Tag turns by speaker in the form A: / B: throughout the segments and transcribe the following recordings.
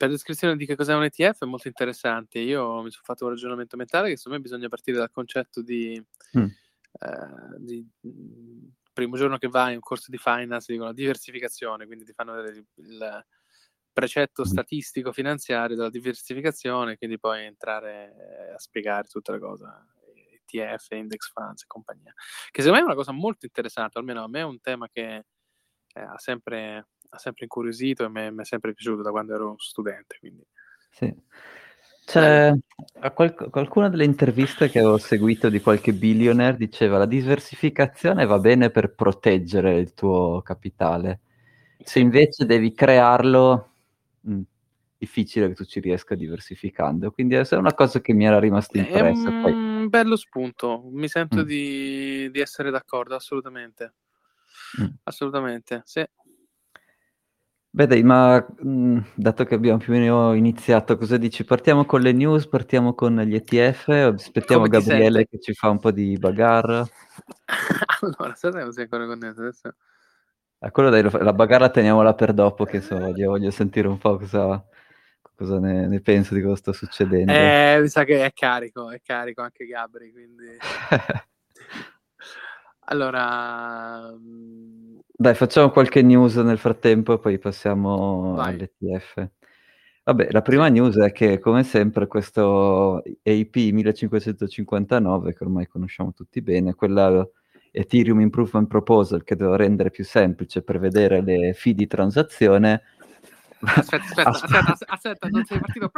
A: per descrizione di che cos'è un ETF è molto interessante. Io mi sono fatto un ragionamento mentale che secondo me bisogna partire dal concetto di, mm. eh, di mm, primo giorno che vai in un corso di finance dicono diversificazione, quindi ti fanno vedere il precetto mm. statistico finanziario della diversificazione, quindi poi entrare eh, a spiegare tutta la cosa ETF, index funds e compagnia. Che secondo me è una cosa molto interessante, almeno a me è un tema che eh, ha, sempre, ha, sempre, incuriosito e mi è sempre piaciuto da quando ero studente. Quindi.
B: Sì. C'è qual- qualcuna delle interviste che ho seguito di qualche billionaire diceva la diversificazione va bene per proteggere il tuo capitale. Se invece devi crearlo, mh, mm, difficile che tu ci riesca diversificando. Quindi è una cosa che mi era rimasta impressa.
A: È un bello spunto, mi sento mm. di, di, essere d'accordo, assolutamente. Mm. Assolutamente, sì.
B: Beh dai, ma mh, mm, dato che abbiamo più o meno iniziato, cosa dici? Partiamo con le news, partiamo con gli ETF, aspettiamo Come Gabriele che ci fa un po' di bagarre.
A: allora, se non sei ancora connesso adesso...
B: Ah, quello dai, la bagarra teniamola per dopo, che so, voglio, voglio sentire un po' cosa, cosa ne, ne penso di cosa sta succedendo.
A: Eh, mi sa che è carico, è carico anche Gabri, quindi... allora...
B: Dai, facciamo qualche news nel frattempo e poi passiamo Vai. all'ETF. Vabbè, la prima news è che, come sempre, questo AP 1559, che ormai conosciamo tutti bene, quella Ethereum Improvement Proposal che deve rendere più semplice prevedere le fee di transazione,
A: Aspetta, aspetta, aspetta, aspetta, non sei partito.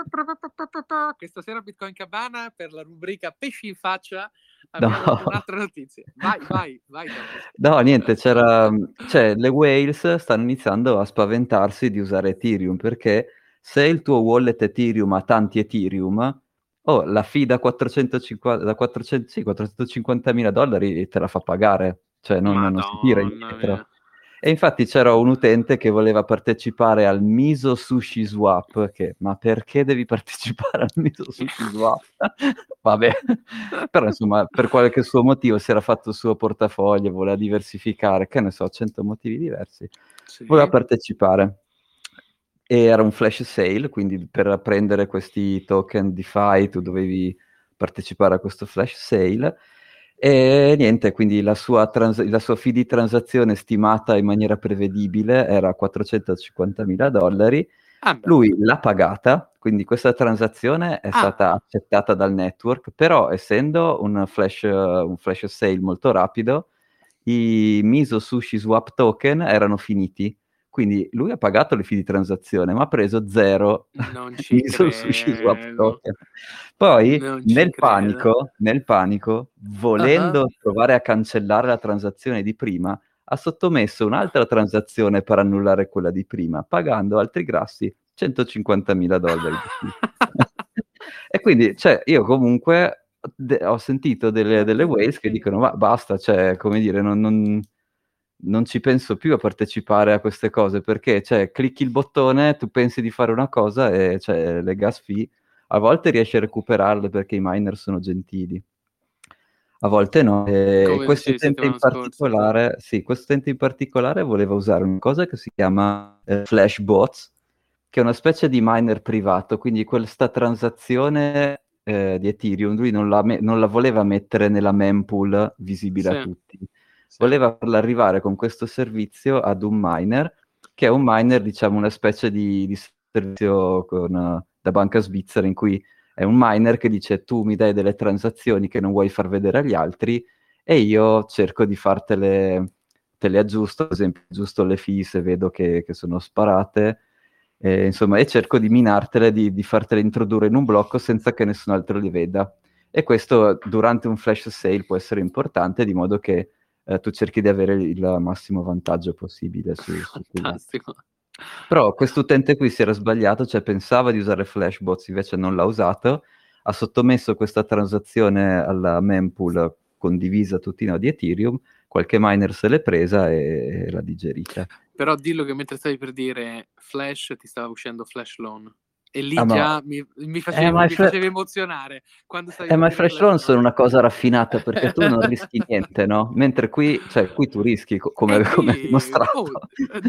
A: Che stasera Bitcoin Cabana per la rubrica Pesci in faccia abbiamo no. un'altra notizia. Vai, vai, vai.
B: No, niente, c'era... Cioè, le whales stanno iniziando a spaventarsi di usare Ethereum perché se il tuo wallet Ethereum ha tanti Ethereum, oh, la fee da 450, da 400, sì, 450 mila dollari te la fa pagare. Cioè, non, non si tira indietro. Mia. E infatti c'era un utente che voleva partecipare al Miso Sushi Swap, che ma perché devi partecipare al Miso Sushi Swap? Vabbè, però insomma per qualche suo motivo si era fatto il suo portafoglio, voleva diversificare, che ne so, 100 motivi diversi, sì. voleva partecipare. E era un flash sale, quindi per prendere questi token DeFi tu dovevi partecipare a questo flash sale e niente, quindi la sua, trans- la sua fee di transazione stimata in maniera prevedibile era 450 mila dollari. Ah, Lui l'ha pagata, quindi questa transazione è ah. stata accettata dal network, però essendo un flash, un flash sale molto rapido, i Miso Sushi Swap token erano finiti quindi lui ha pagato le fee di transazione, ma ha preso zero
A: sul
B: sushi swap token. Poi nel panico, nel panico, volendo uh-huh. provare a cancellare la transazione di prima, ha sottomesso un'altra transazione per annullare quella di prima, pagando altri grassi 150 mila dollari. e quindi, cioè, io comunque de- ho sentito delle, delle ways che dicono, ma basta, cioè, come dire, non, non non ci penso più a partecipare a queste cose perché cioè, clicchi il bottone, tu pensi di fare una cosa e cioè, le gas fee a volte riesci a recuperarle perché i miner sono gentili, a volte no. E questo utente in particolare, sì, questo utente in particolare voleva usare una cosa che si chiama eh, Flashbots, che è una specie di miner privato, quindi questa transazione eh, di Ethereum lui non la, me- non la, voleva mettere nella mempool visibile sì. a tutti voleva arrivare con questo servizio ad un miner, che è un miner, diciamo, una specie di, di servizio con, da banca svizzera in cui è un miner che dice tu mi dai delle transazioni che non vuoi far vedere agli altri e io cerco di fartele, te le aggiusto, ad esempio aggiusto le fee se vedo che, che sono sparate, e, insomma, e cerco di minartele, di, di fartele introdurre in un blocco senza che nessun altro li veda. E questo durante un flash sale può essere importante, di modo che eh, tu cerchi di avere il massimo vantaggio possibile su, su
A: Fantastico.
B: Però questo utente qui si era sbagliato, cioè pensava di usare Flashbots, invece non l'ha usato, ha sottomesso questa transazione alla mempool condivisa tutti i nodi Ethereum, qualche miner se l'è presa e, e l'ha digerita.
A: Però dillo che mentre stavi per dire Flash ti stava uscendo Flash Loan. E lì ah, già ma... mi, mi, facevi, eh, mi fre... facevi emozionare.
B: Eh, ma i fresh loan sono una cosa raffinata perché tu non rischi niente, no? Mentre qui, cioè, qui tu rischi, come, eh, come dimostrato. Oh,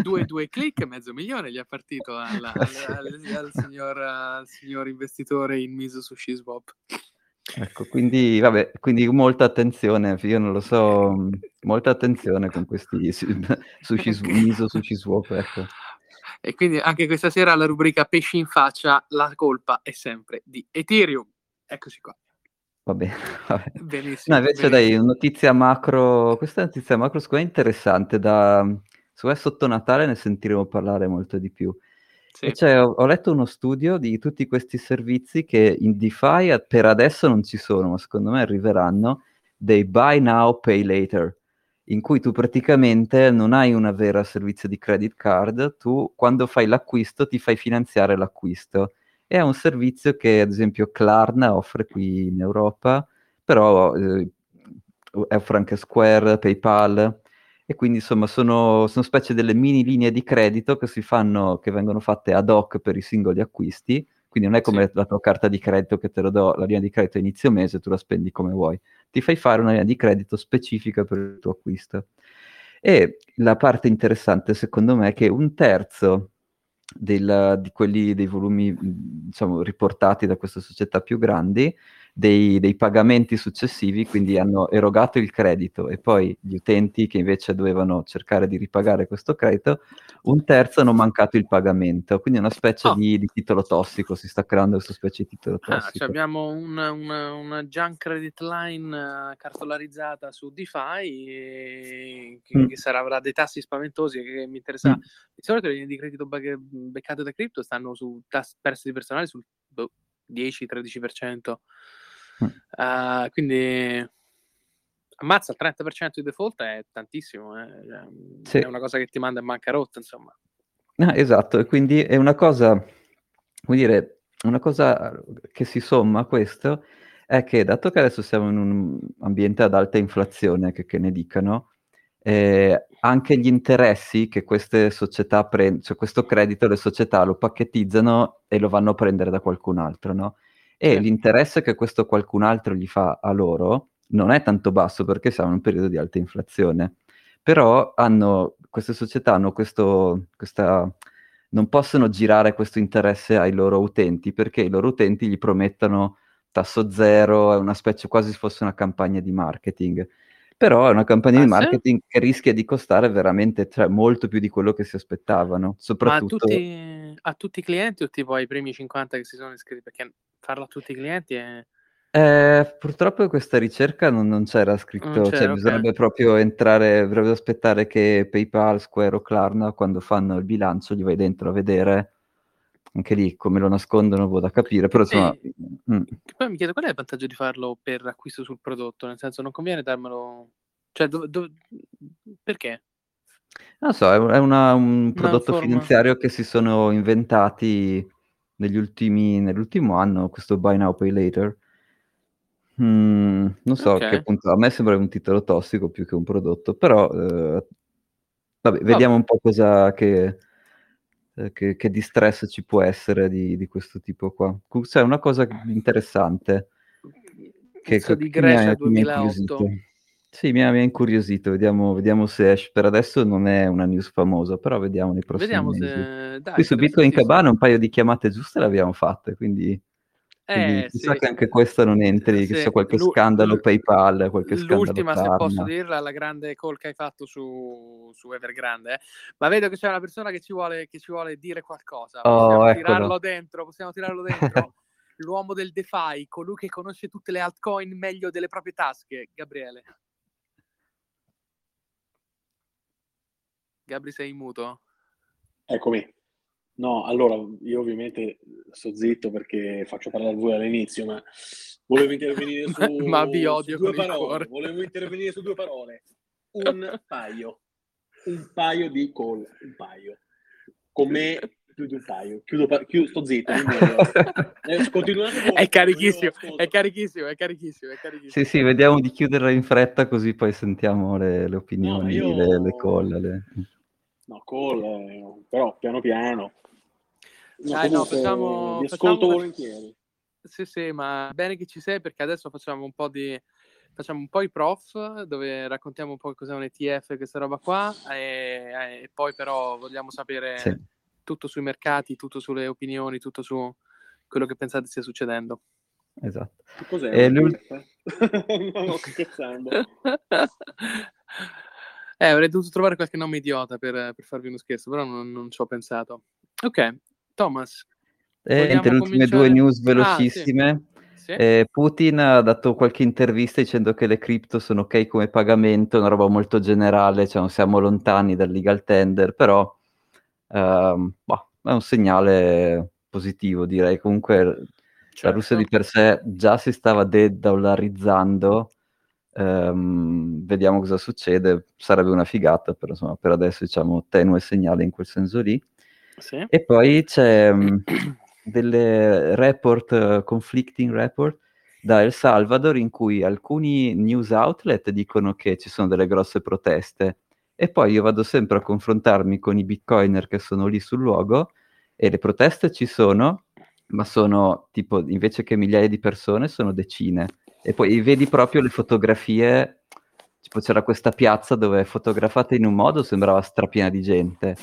A: due, due click, mezzo milione gli è partito alla, al, al, al, signor, al, signor, investitore in Miso Sushi Swap.
B: Ecco, quindi, vabbè, quindi molta attenzione, io non lo so, molta attenzione con questi sushi, Miso Sushi Swap, ecco.
A: E quindi anche questa sera la rubrica pesci in faccia, la colpa è sempre di Ethereum. Eccoci qua.
B: Va bene, va bene. Benissimo. No, invece benissimo. dai, notizia macro, questa notizia macro secondo me è interessante, da, secondo me sotto Natale ne sentiremo parlare molto di più. Sì. Cioè, ho, ho, letto uno studio di tutti questi servizi che in DeFi per adesso non ci sono, ma secondo me arriveranno, dei buy now, pay later in cui tu praticamente non hai una vera servizio di credit card, tu quando fai l'acquisto ti fai finanziare l'acquisto. È un servizio che ad esempio Klarna offre qui in Europa, però eh, offre anche Square, PayPal, e quindi insomma sono, sono specie delle mini linee di credito che si fanno, che vengono fatte ad hoc per i singoli acquisti, quindi non è come sì. la tua carta di credito che te lo do la linea di credito a inizio mese, tu la spendi come vuoi. Ti fai fare una linea di credito specifica per il tuo acquisto. E la parte interessante, secondo me, è che un terzo del, di quelli dei volumi diciamo, riportati da queste società più grandi dei, dei, pagamenti successivi, quindi hanno erogato il credito e poi gli utenti che invece dovevano cercare di ripagare questo credito, un terzo hanno mancato il pagamento, quindi una specie oh. di, di, titolo tossico, si sta creando questa specie di titolo tossico. Ah,
A: cioè abbiamo una, una, una junk credit line uh, cartolarizzata su DeFi e, che, mm. che sarà, avrà dei tassi spaventosi che mi interessa. Mm. Di solito le linee di credito beccate da cripto stanno su tassi persi di personale sul 10-13%. Uh, quindi ammazza il 30% di default è tantissimo, eh? Cioè, sì. è una cosa che ti manda in bancarotta, insomma.
B: Ah, esatto, e quindi è una cosa, vuol dire, una cosa che si somma a questo è che dato che adesso siamo in un ambiente ad alta inflazione, che, che ne dicano, eh, anche gli interessi che queste società prendono, cioè questo credito le società lo pacchettizzano e lo vanno a prendere da qualcun altro, no? E l'interesse che questo qualcun altro gli fa a loro non è tanto basso perché siamo in un periodo di alta inflazione. Però hanno, queste società hanno questo, questa, non possono girare questo interesse ai loro utenti perché i loro utenti gli promettono tasso zero, è una specie quasi se fosse una campagna di marketing. Però è una campagna ah, di marketing sì? che rischia di costare veramente cioè, molto più di quello che si aspettavano. Soprattutto...
A: A tutti, a tutti i clienti o tipo ai primi 50 che si sono iscritti? Perché farlo a tutti i clienti è...
B: Eh, purtroppo questa ricerca non, non c'era scritto, non c'era, cioè okay. bisognerebbe proprio entrare, dovrebbe aspettare che PayPal, Square o Klarna quando fanno il bilancio gli vai dentro a vedere anche lì come lo nascondono può da capire, però insomma... E,
A: mm. Poi mi chiedo qual è il vantaggio di farlo per acquisto sul prodotto, nel senso non conviene darmelo... Cioè, do, do... perché?
B: Non so, è, una, un prodotto forma... finanziario che si sono inventati negli ultimi, nell'ultimo anno questo Buy Now Pay Later. Mm, non so, okay. che appunto, a me sembra un titolo tossico più che un prodotto, però eh, vabbè, vediamo un po' cosa che, eh, che, che distress ci può essere di, di questo tipo qua. Cioè, una cosa interessante
A: che, che di Grecia 2008.
B: Sì, mi ha, mi ha incuriosito, vediamo, vediamo, se esce. Per adesso non è una news famosa, però vediamo nei prossimi vediamo mesi. Se... Dai, Qui su Bitcoin Cabana un paio di chiamate giuste le abbiamo fatte, quindi, eh, chissà sì. che anche questa non entri, che sia qualche L- scandalo PayPal, qualche scandalo
A: L'ultima, se posso dirla, la grande call che hai fatto su, su Evergrande, eh? ma vedo che c'è una persona che ci vuole, che ci vuole dire qualcosa. Possiamo oh, tirarlo dentro, possiamo tirarlo dentro. L'uomo del DeFi, colui che conosce tutte le altcoin meglio delle proprie tasche, Gabriele. Gabri, sei muto?
C: Eccomi. No, allora, io ovviamente sto zitto perché faccio parlare voi all'inizio, ma volevo intervenire su,
A: ma vi odio
C: due parole. Volevo intervenire su due parole. Un paio. Un paio di call. Un paio. Con me più di un paio. Chiudo, chiudo sto zitto.
A: eh, è carichissimo, è carichissimo, è carichissimo, è carichissimo.
B: Sì, sì, vediamo di chiuderla in fretta così poi sentiamo le, le opinioni, no, io... le, le call. Le...
C: No, call, eh, però piano piano.
A: Dai, no, facciamo,
C: vi
A: ascolto
C: facciamo... volentieri.
A: Sì, sì, ma bene che ci sei perché adesso facciamo un po' di facciamo un po' i prof dove raccontiamo un po' cos'è un ETF, questa roba qua e, e poi però vogliamo sapere sì. Tutto sui mercati, tutto sulle opinioni, tutto su quello che pensate stia succedendo.
B: Esatto.
C: Cos'è? E lui... no, scherzando.
A: eh, avrei dovuto trovare qualche nome idiota per, per farvi uno scherzo, però non, non ci ho pensato. Ok, Thomas.
B: Eh, le ultime cominciare... due news velocissime. Ah, sì. Sì. Eh, Putin ha dato qualche intervista dicendo che le cripto sono ok come pagamento, una roba molto generale, cioè non siamo lontani dal legal tender, però ehm, bah, è un segnale positivo direi. Comunque certo. la Russia di per sé già si stava de-dollarizzando, ehm, vediamo cosa succede, sarebbe una figata, però insomma per adesso diciamo tenue segnale in quel senso lì.
A: Sì.
B: E poi c'è delle report, conflicting report da El Salvador in cui alcuni news outlet dicono che ci sono delle grosse proteste e poi io vado sempre a confrontarmi con i bitcoiner che sono lì sul luogo e le proteste ci sono, ma sono tipo invece che migliaia di persone sono decine e poi vedi proprio le fotografie tipo c'era questa piazza dove fotografata in un modo sembrava strapiena di gente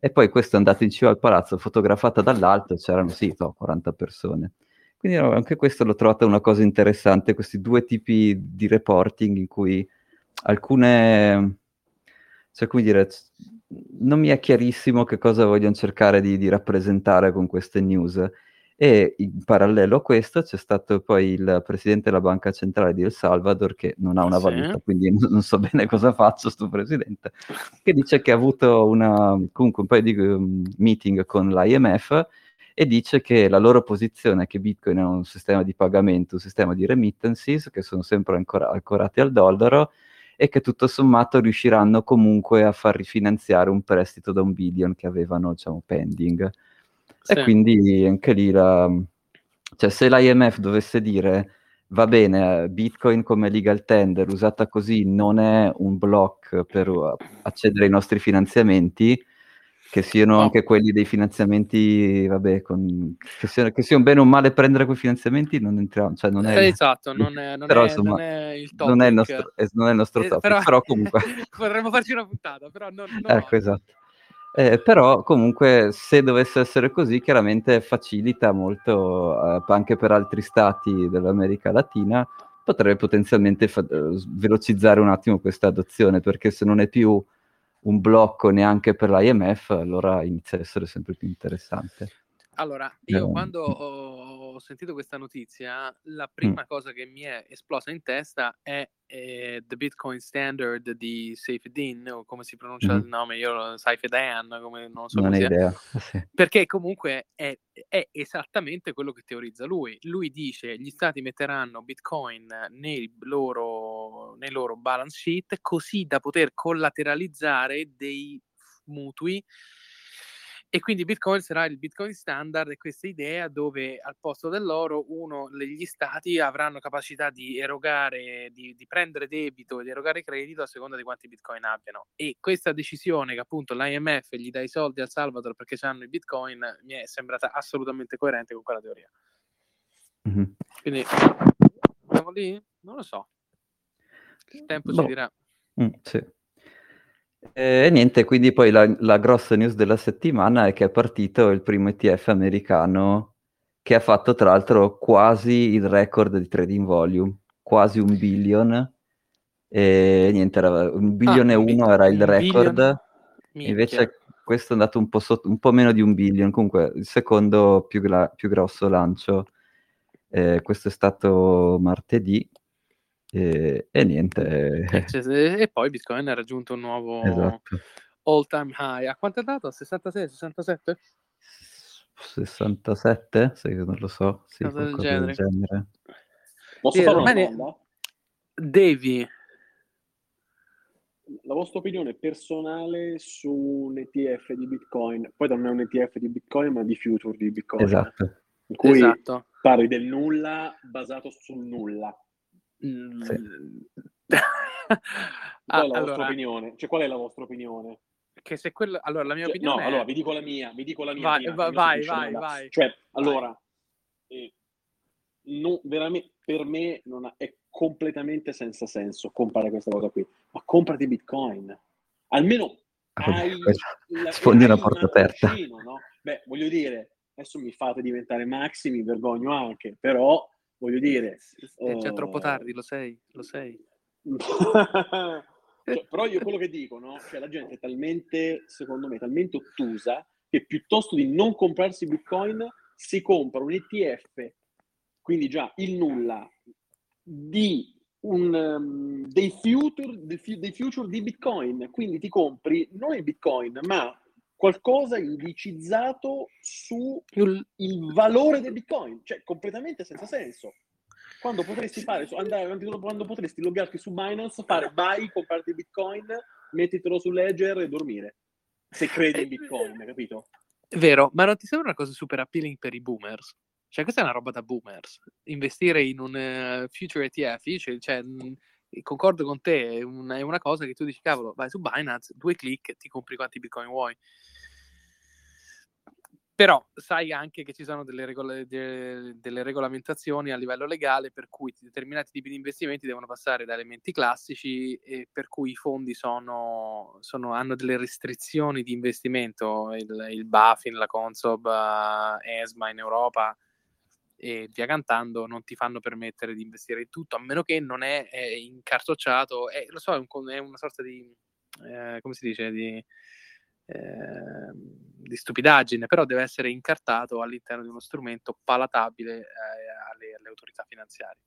B: e poi questo è andato in cima al palazzo, fotografata dall'alto, c'erano sì, no, 40 persone. Quindi no, anche questo l'ho trovata una cosa interessante, questi due tipi di reporting in cui alcune, cioè come dire, non mi è chiarissimo che cosa vogliono cercare di, di rappresentare con queste news e in parallelo a questo c'è stato poi il presidente della banca centrale di El Salvador, che non ha una sì. valuta, quindi non so bene cosa faccio sto presidente, che dice che ha avuto una, comunque un paio di um, meeting con l'IMF e dice che la loro posizione è che Bitcoin è un sistema di pagamento, un sistema di remittances che sono sempre ancora ancorati al dollaro e che tutto sommato riusciranno comunque a far rifinanziare un prestito da un billion che avevano diciamo pending. Sì. E quindi anche lì, la... cioè, se l'IMF dovesse dire va bene, Bitcoin come legal tender usata così non è un block per accedere ai nostri finanziamenti, che siano no. anche quelli dei finanziamenti, vabbè, con, che, siano, che siano bene o male prendere quei finanziamenti, non entriamo, cioè non è...
A: Esatto, non è, non però, è, insomma, non è il topic.
B: Non è il nostro, non è il nostro eh, topic, però, però comunque...
A: Vorremmo farci una puntata, però non... non
B: ecco, esatto. Eh, però comunque se dovesse essere così chiaramente facilita molto eh, anche per altri stati dell'America Latina potrebbe potenzialmente fa- eh, velocizzare un attimo questa adozione perché se non è più un blocco neanche per l'IMF allora inizia a essere sempre più interessante.
A: Allora, io eh, quando ho, sentito questa notizia, la prima mm. cosa che mi è esplosa in testa è eh, The Bitcoin Standard di Saifedean, o come si pronuncia mm. il nome, io Saifedean, come non so
B: non
A: come
B: idea.
A: Sì. Perché comunque è, è, esattamente quello che teorizza lui. Lui dice gli stati metteranno Bitcoin nei loro, nei loro balance sheet così da poter collateralizzare dei mutui e quindi Bitcoin sarà il Bitcoin standard e questa idea dove al posto dell'oro uno, gli stati avranno capacità di erogare, di, di prendere debito e di erogare credito a seconda di quanti Bitcoin abbiano. E questa decisione che appunto l'IMF gli dà i soldi al Salvador perché hanno i Bitcoin mi è sembrata assolutamente coerente con quella teoria. Mm-hmm. Quindi siamo lì? Non lo so. Il tempo no. ci dirà.
B: Mm, sì. E niente, quindi poi la, la, grossa news della settimana è che è partito il primo ETF americano che ha fatto tra l'altro quasi il record di trading volume, quasi un billion. E niente, era, un billion ah, e uno era il record, invece questo è andato un po, sotto, un po' meno di un billion, comunque il secondo più, gra- più grosso lancio. Eh, questo è stato martedì e, e niente.
A: E, cioè, e, poi Bitcoin ha raggiunto un nuovo esatto. all time high. A quanto è dato? 66, 67?
B: 67? Sì, non lo so. Sì,
A: Cosa del genere. del genere.
C: Posso fare una domanda?
A: Devi.
C: La vostra opinione personale su un ETF di Bitcoin, poi non è un ETF di Bitcoin, ma di future di Bitcoin.
B: Esatto.
C: In cui esatto. parli del nulla basato sul nulla.
B: Mm. Sì.
C: qual è la ah, allora... vostra opinione? Cioè, qual è la vostra opinione?
A: che se quello... Allora, la mia cioè, opinione
C: No,
A: è...
C: allora, vi dico la mia, vi dico la mia.
A: Vai,
C: mia,
A: vai, vai, vai, vai,
C: Cioè, allora, eh, non, veramente, per me non ha, è completamente senza senso comprare questa cosa qui. Ma comprati Bitcoin. Almeno hai...
B: La, Sfondi una porta aperta.
C: No? Beh, voglio dire, adesso mi fate diventare Maxi, mi vergogno anche, però, voglio dire...
A: È già eh... troppo tardi, lo sei, lo sei.
C: Cioè, però io quello che dico, no? Cioè, la gente è talmente, secondo me, talmente ottusa che piuttosto di non comprarsi Bitcoin si compra un ETF, quindi già il nulla, di un, um, dei, future, dei future di Bitcoin. Quindi ti compri non il Bitcoin, ma qualcosa indicizzato sul valore del Bitcoin, cioè completamente senza senso quando potresti fare, andare quando potresti loggarti su Binance, fare buy, comprarti Bitcoin, mettitelo su Ledger e dormire. Se credi in Bitcoin, capito?
A: Vero, ma non ti sembra una cosa super appealing per i boomers? Cioè, questa è una roba da boomers. Investire in un uh, future ETF, cioè, cioè concordo con te, è una, è una, cosa che tu dici, cavolo, vai su Binance, due clic, ti compri quanti bitcoin vuoi. Però sai anche che ci sono delle, regola- de- delle, regolamentazioni a livello legale per cui determinati tipi di investimenti devono passare da elementi classici e per cui i fondi sono, sono, hanno delle restrizioni di investimento, il, il BaFin, la Consob, uh, ESMA in Europa e via cantando non ti fanno permettere di investire in tutto a meno che non è, è incartocciato, è, lo so, è, un, è una sorta di, eh, come si dice, di Ehm, di stupidaggine, però deve essere incartato all'interno di uno strumento palatabile eh, alle, alle, autorità finanziarie.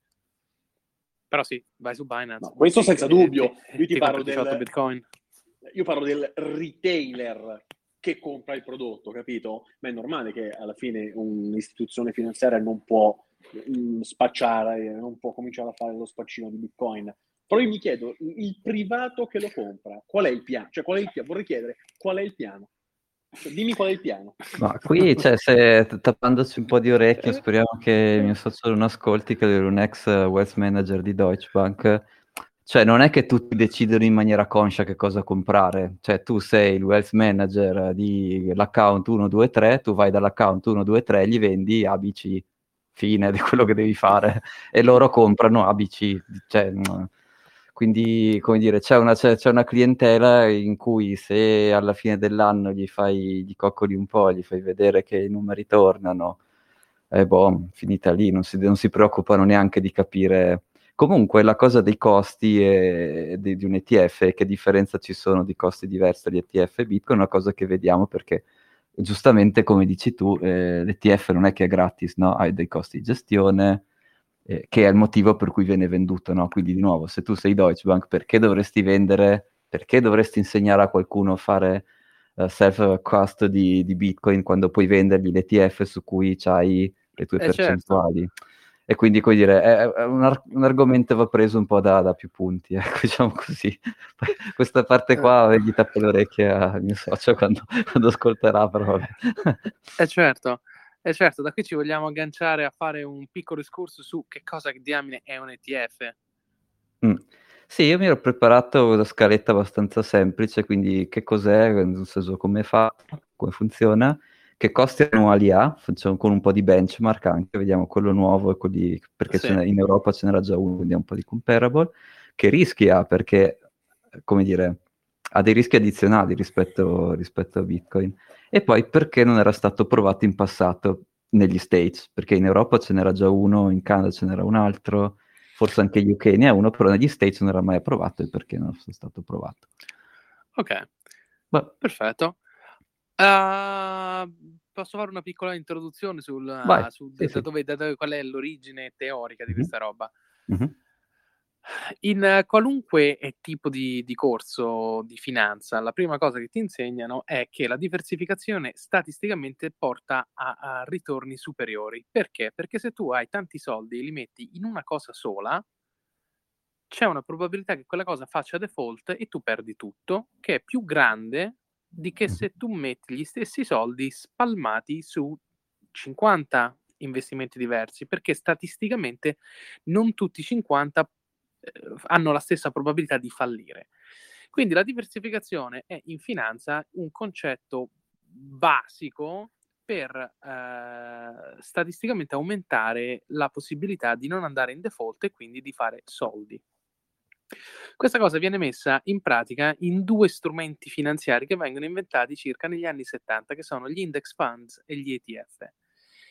A: Però sì, vai su Binance.
C: No, questo senza dubbio. Io ti, parlo
A: del, Bitcoin.
C: Io parlo del retailer che compra il prodotto, capito? Ma è normale che alla fine un'istituzione finanziaria non può mh, mm, spacciare, non può cominciare a fare lo spaccino di Bitcoin però io mi chiedo, il privato che lo compra, qual è il piano? Cioè, qual è il piano? Vorrei chiedere, qual è il piano? Cioè, dimmi qual è il piano.
B: Ma qui, cioè, se tappandoci un po' di orecchio, speriamo che il mio socio non ascolti, che è un ex wealth manager di Deutsche Bank. Cioè, non è che tutti decidono in maniera conscia che cosa comprare. Cioè, tu sei il wealth manager dell'account 123, tu vai dall'account 123 e gli vendi ABC, fine di quello che devi fare, e loro comprano ABC. Cioè, quindi, come dire, c'è una, c'è, c'è una, clientela in cui se alla fine dell'anno gli fai, gli coccoli un po', gli fai vedere che i numeri tornano, e boh, finita lì, non si, non si preoccupano neanche di capire. Comunque la cosa dei costi e, di, di, un ETF e che differenza ci sono di costi diversi gli ETF e Bitcoin è una cosa che vediamo perché giustamente come dici tu eh, l'ETF non è che è gratis, no? hai dei costi di gestione, eh, che è il motivo per cui viene venduto. No? Quindi, di nuovo, se tu sei Deutsche Bank, perché dovresti vendere, perché dovresti insegnare a qualcuno a fare uh, self-cost di, di, Bitcoin quando puoi vendergli l'ETF su cui hai le tue eh certo. percentuali? Certo. E quindi, come dire, è, è un, ar- un, argomento va preso un po' da, da più punti, ecco, diciamo così. Questa parte qua gli tappo le orecchie al mio socio quando, quando ascolterà, però vabbè.
A: Eh certo, e certo, da qui ci vogliamo agganciare a fare un piccolo discorso su che cosa diamine è un ETF.
B: Mm. Sì, io mi ero preparato una scaletta abbastanza semplice, quindi che cos'è, nel senso come fa, come funziona, che costi annuali ha, facciamo con un po' di benchmark anche, vediamo quello nuovo e quelli, perché sì. in Europa ce n'era già uno, quindi è un po' di comparable, che rischi ha, perché, come dire, ha dei rischi addizionali rispetto, rispetto a Bitcoin. E poi perché non era stato provato in passato negli States? Perché in Europa ce n'era già uno, in Canada ce n'era un altro, forse anche gli UK ne ha uno, però negli States non era mai approvato e perché non è stato provato.
A: Ok, Beh. perfetto. Uh, posso fare una piccola introduzione sul, uh, su, sì, da, sì. Dove, da dove, qual è l'origine teorica di mm-hmm. questa roba? Mm-hmm. In qualunque eh, tipo di, di, corso di finanza, la prima cosa che ti insegnano è che la diversificazione statisticamente porta a, a ritorni superiori. Perché? Perché se tu hai tanti soldi e li metti in una cosa sola, c'è una probabilità che quella cosa faccia default e tu perdi tutto, che è più grande di che se tu metti gli stessi soldi spalmati su 50 investimenti diversi, perché statisticamente non tutti i 50 eh, hanno la stessa probabilità di fallire. Quindi la diversificazione è in finanza un concetto basico per eh, statisticamente aumentare la possibilità di non andare in default e quindi di fare soldi. Questa cosa viene messa in pratica in due strumenti finanziari che vengono inventati circa negli anni 70, che sono gli index funds e gli ETF.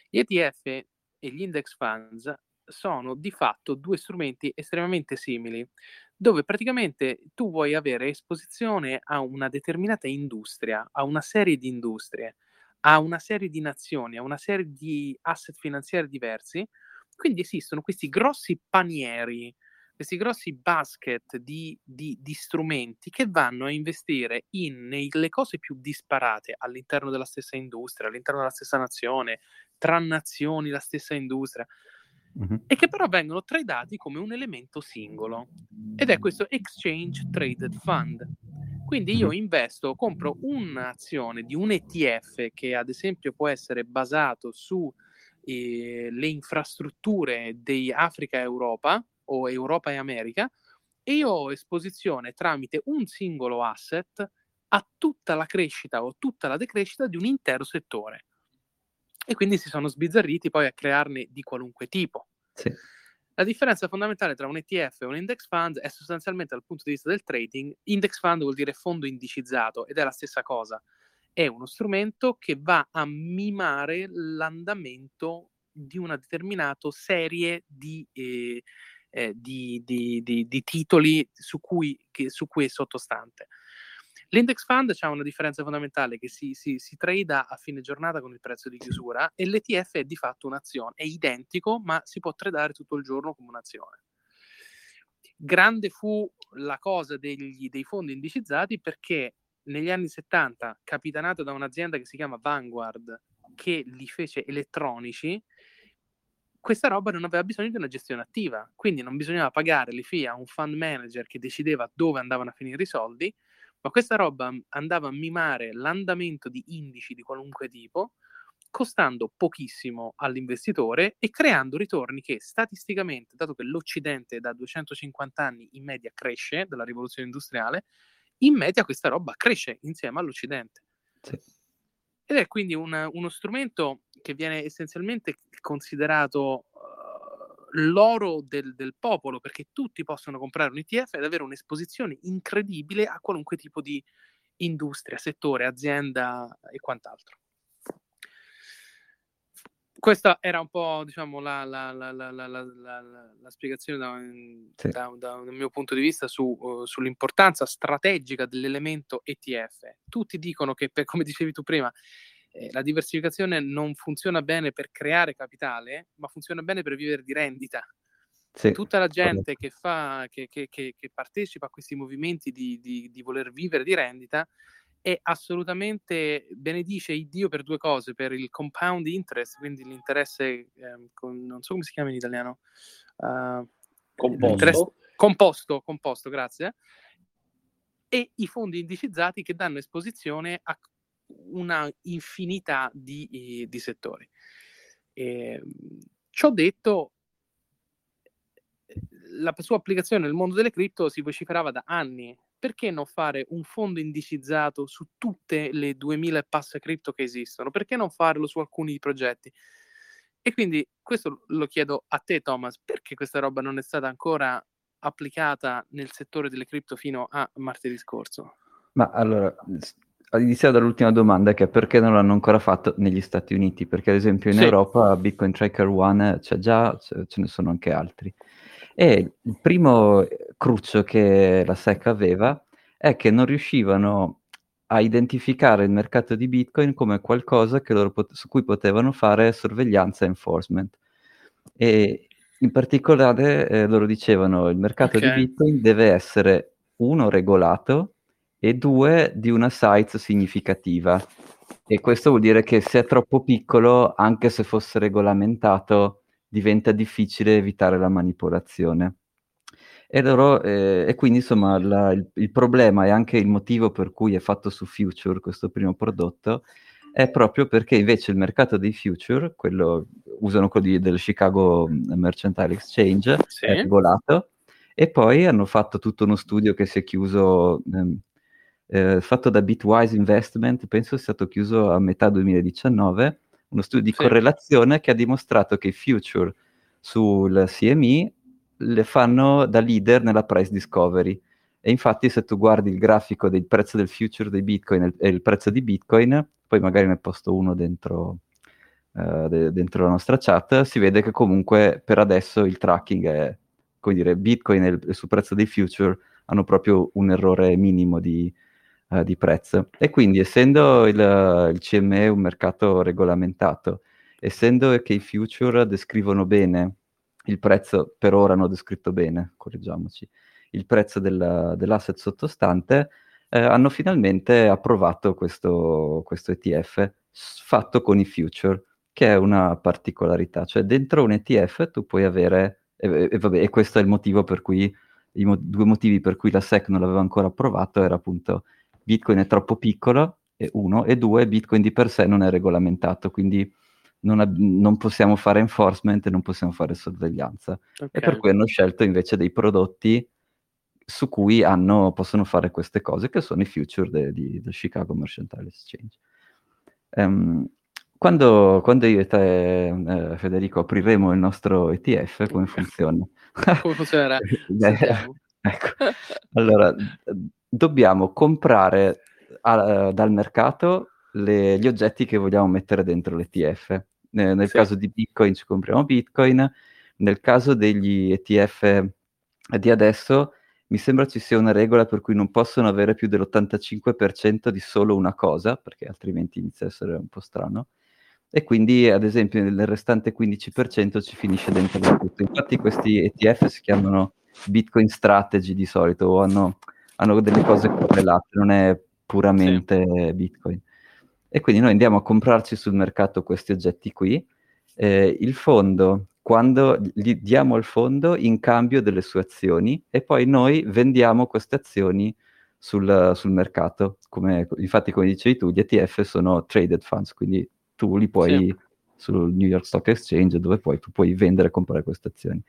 A: Gli ETF e gli index funds sono di fatto due strumenti estremamente simili, dove praticamente tu vuoi avere esposizione a una determinata industria, a una serie di industrie, a una serie di nazioni, a una serie di asset finanziari diversi. Quindi esistono questi grossi panieri questi grossi basket di, di, di, strumenti che vanno a investire in, nelle cose più disparate all'interno della stessa industria, all'interno della stessa nazione, tra nazioni, la stessa industria, mm-hmm. e che però vengono tradati come un elemento singolo. Ed è questo Exchange Traded Fund. Quindi io investo, compro un'azione di un ETF che ad esempio può essere basato sulle eh, infrastrutture di Africa e Europa, o Europa e America, e io ho esposizione tramite un singolo asset a tutta la crescita o tutta la decrescita di un intero settore. E quindi si sono sbizzarriti poi a crearne di qualunque tipo. Sì. La differenza fondamentale tra un ETF e un index fund è sostanzialmente dal punto di vista del trading. Index fund vuol dire fondo indicizzato ed è la stessa cosa. È uno strumento che va a mimare l'andamento di una determinata serie di, eh, eh, di, di, di, di, titoli su cui, che, su cui, è sottostante. L'index fund ha una differenza fondamentale che si, si, si trada a fine giornata con il prezzo di chiusura e l'ETF è di fatto un'azione, è identico ma si può tradare tutto il giorno come un'azione. Grande fu la cosa degli, dei fondi indicizzati perché negli anni 70, capitanato da un'azienda che si chiama Vanguard, che li fece elettronici, questa roba non aveva bisogno di una gestione attiva, quindi non bisognava pagare le fee a un fund manager che decideva dove andavano a finire i soldi, ma questa roba andava a mimare l'andamento di indici di qualunque tipo, costando pochissimo all'investitore e creando ritorni che statisticamente, dato che l'Occidente da 250 anni in media cresce dalla rivoluzione industriale, in media questa roba cresce insieme all'Occidente. Sì. Ed è quindi un, uno strumento che viene essenzialmente considerato l'oro del, del, popolo, perché tutti possono comprare un ETF ed avere un'esposizione incredibile a qualunque tipo di industria, settore, azienda e quant'altro. Questa era un po' diciamo, la, la, la, la spiegazione da, sì. da, da, dal mio punto di vista su, uh, sull'importanza strategica dell'elemento ETF. Tutti dicono che, per, come dicevi tu prima, eh, la diversificazione non funziona bene per creare capitale, ma funziona bene per vivere di rendita. Sì, Tutta la gente che, fa, che, che, che, partecipa a questi movimenti di, di, di voler vivere di rendita è assolutamente benedice il Dio per due cose, per il compound interest, quindi l'interesse, eh, con, non so come si chiama in italiano, uh, composto. composto, composto, grazie, e i fondi indicizzati che danno esposizione a una infinità di, di settori. E, ciò detto, la sua applicazione nel mondo delle cripto si vociferava da anni. Perché non fare un fondo indicizzato su tutte le 2000 passe cripto che esistono? Perché non farlo su alcuni progetti? E quindi questo lo chiedo a te, Thomas, perché questa roba non è stata ancora applicata nel settore delle cripto fino a martedì scorso?
B: Ma allora, iniziare dall'ultima domanda che è perché non l'hanno ancora fatto negli Stati Uniti? Perché ad esempio in sì. Europa Bitcoin Tracker One c'è già, ce ne sono anche altri. E il primo cruccio che la SEC aveva è che non riuscivano a identificare il mercato di Bitcoin come qualcosa pot- su cui potevano fare sorveglianza e enforcement. E in particolare eh, loro dicevano il mercato okay. di Bitcoin deve essere uno regolato e due di una size significativa. E questo vuol dire che se è troppo piccolo, anche se fosse regolamentato, diventa difficile evitare la manipolazione. E, loro, eh, e quindi insomma la, il, il, problema e anche il motivo per cui è fatto su Future questo primo prodotto è proprio perché invece il mercato dei future, quello, usano quello di, del Chicago Mercantile Exchange, sì. è regolato E poi hanno fatto tutto uno studio che si è chiuso, ehm, eh, fatto da Bitwise Investment, penso sia stato chiuso a metà 2019, uno studio di sì. correlazione che ha dimostrato che i future sul CME le fanno da leader nella price discovery. E infatti se tu guardi il grafico del prezzo del future dei Bitcoin e il prezzo di Bitcoin, poi magari ne posto uno dentro, uh, de- dentro la nostra chat, si vede che comunque per adesso il tracking è, come dire, Bitcoin e il, sul prezzo dei future hanno proprio un errore minimo di, uh, di prezzo. E quindi essendo il, il CME un mercato regolamentato, essendo che i future descrivono bene il prezzo, per ora hanno descritto bene, correggiamoci, il prezzo del, dell'asset sottostante, eh, hanno finalmente approvato questo, questo ETF fatto con i future, che è una particolarità, cioè dentro un ETF tu puoi avere, e, e, vabbè, e questo è il motivo per cui, i mo- due motivi per cui la SEC non l'aveva ancora approvato, era appunto Bitcoin è troppo piccolo, e uno, e due, Bitcoin di per sé non è regolamentato, quindi non, ab- non possiamo fare enforcement non possiamo fare sorveglianza. Okay. E per cui hanno scelto invece dei prodotti su cui hanno, possono fare queste cose, che sono i future del de, Chicago Mercantile Exchange. Um, quando, quando, io e te, eh, Federico, apriremo il nostro ETF, come funziona?
A: come funzionerà?
B: ecco. Allora, dobbiamo comprare a, dal mercato le, gli oggetti che vogliamo mettere dentro l'ETF. Eh, nel sì. caso di Bitcoin ci compriamo Bitcoin, nel caso degli ETF di adesso mi sembra ci sia una regola per cui non possono avere più dell'85% di solo una cosa, perché altrimenti inizia a essere un po' strano. E quindi, ad esempio, nel restante 15% ci finisce dentro tutto. Infatti questi ETF si chiamano Bitcoin Strategy di solito, o hanno, hanno delle cose correlate, non è puramente sì. Bitcoin. E quindi noi andiamo a comprarci sul mercato questi oggetti qui. Eh, il fondo quando gli diamo al fondo in cambio delle sue azioni e poi noi vendiamo queste azioni sul, sul mercato. Come, infatti, come dicevi tu, gli ETF sono traded funds, quindi tu li puoi sì. sul New York Stock Exchange dove poi tu puoi vendere e comprare queste azioni.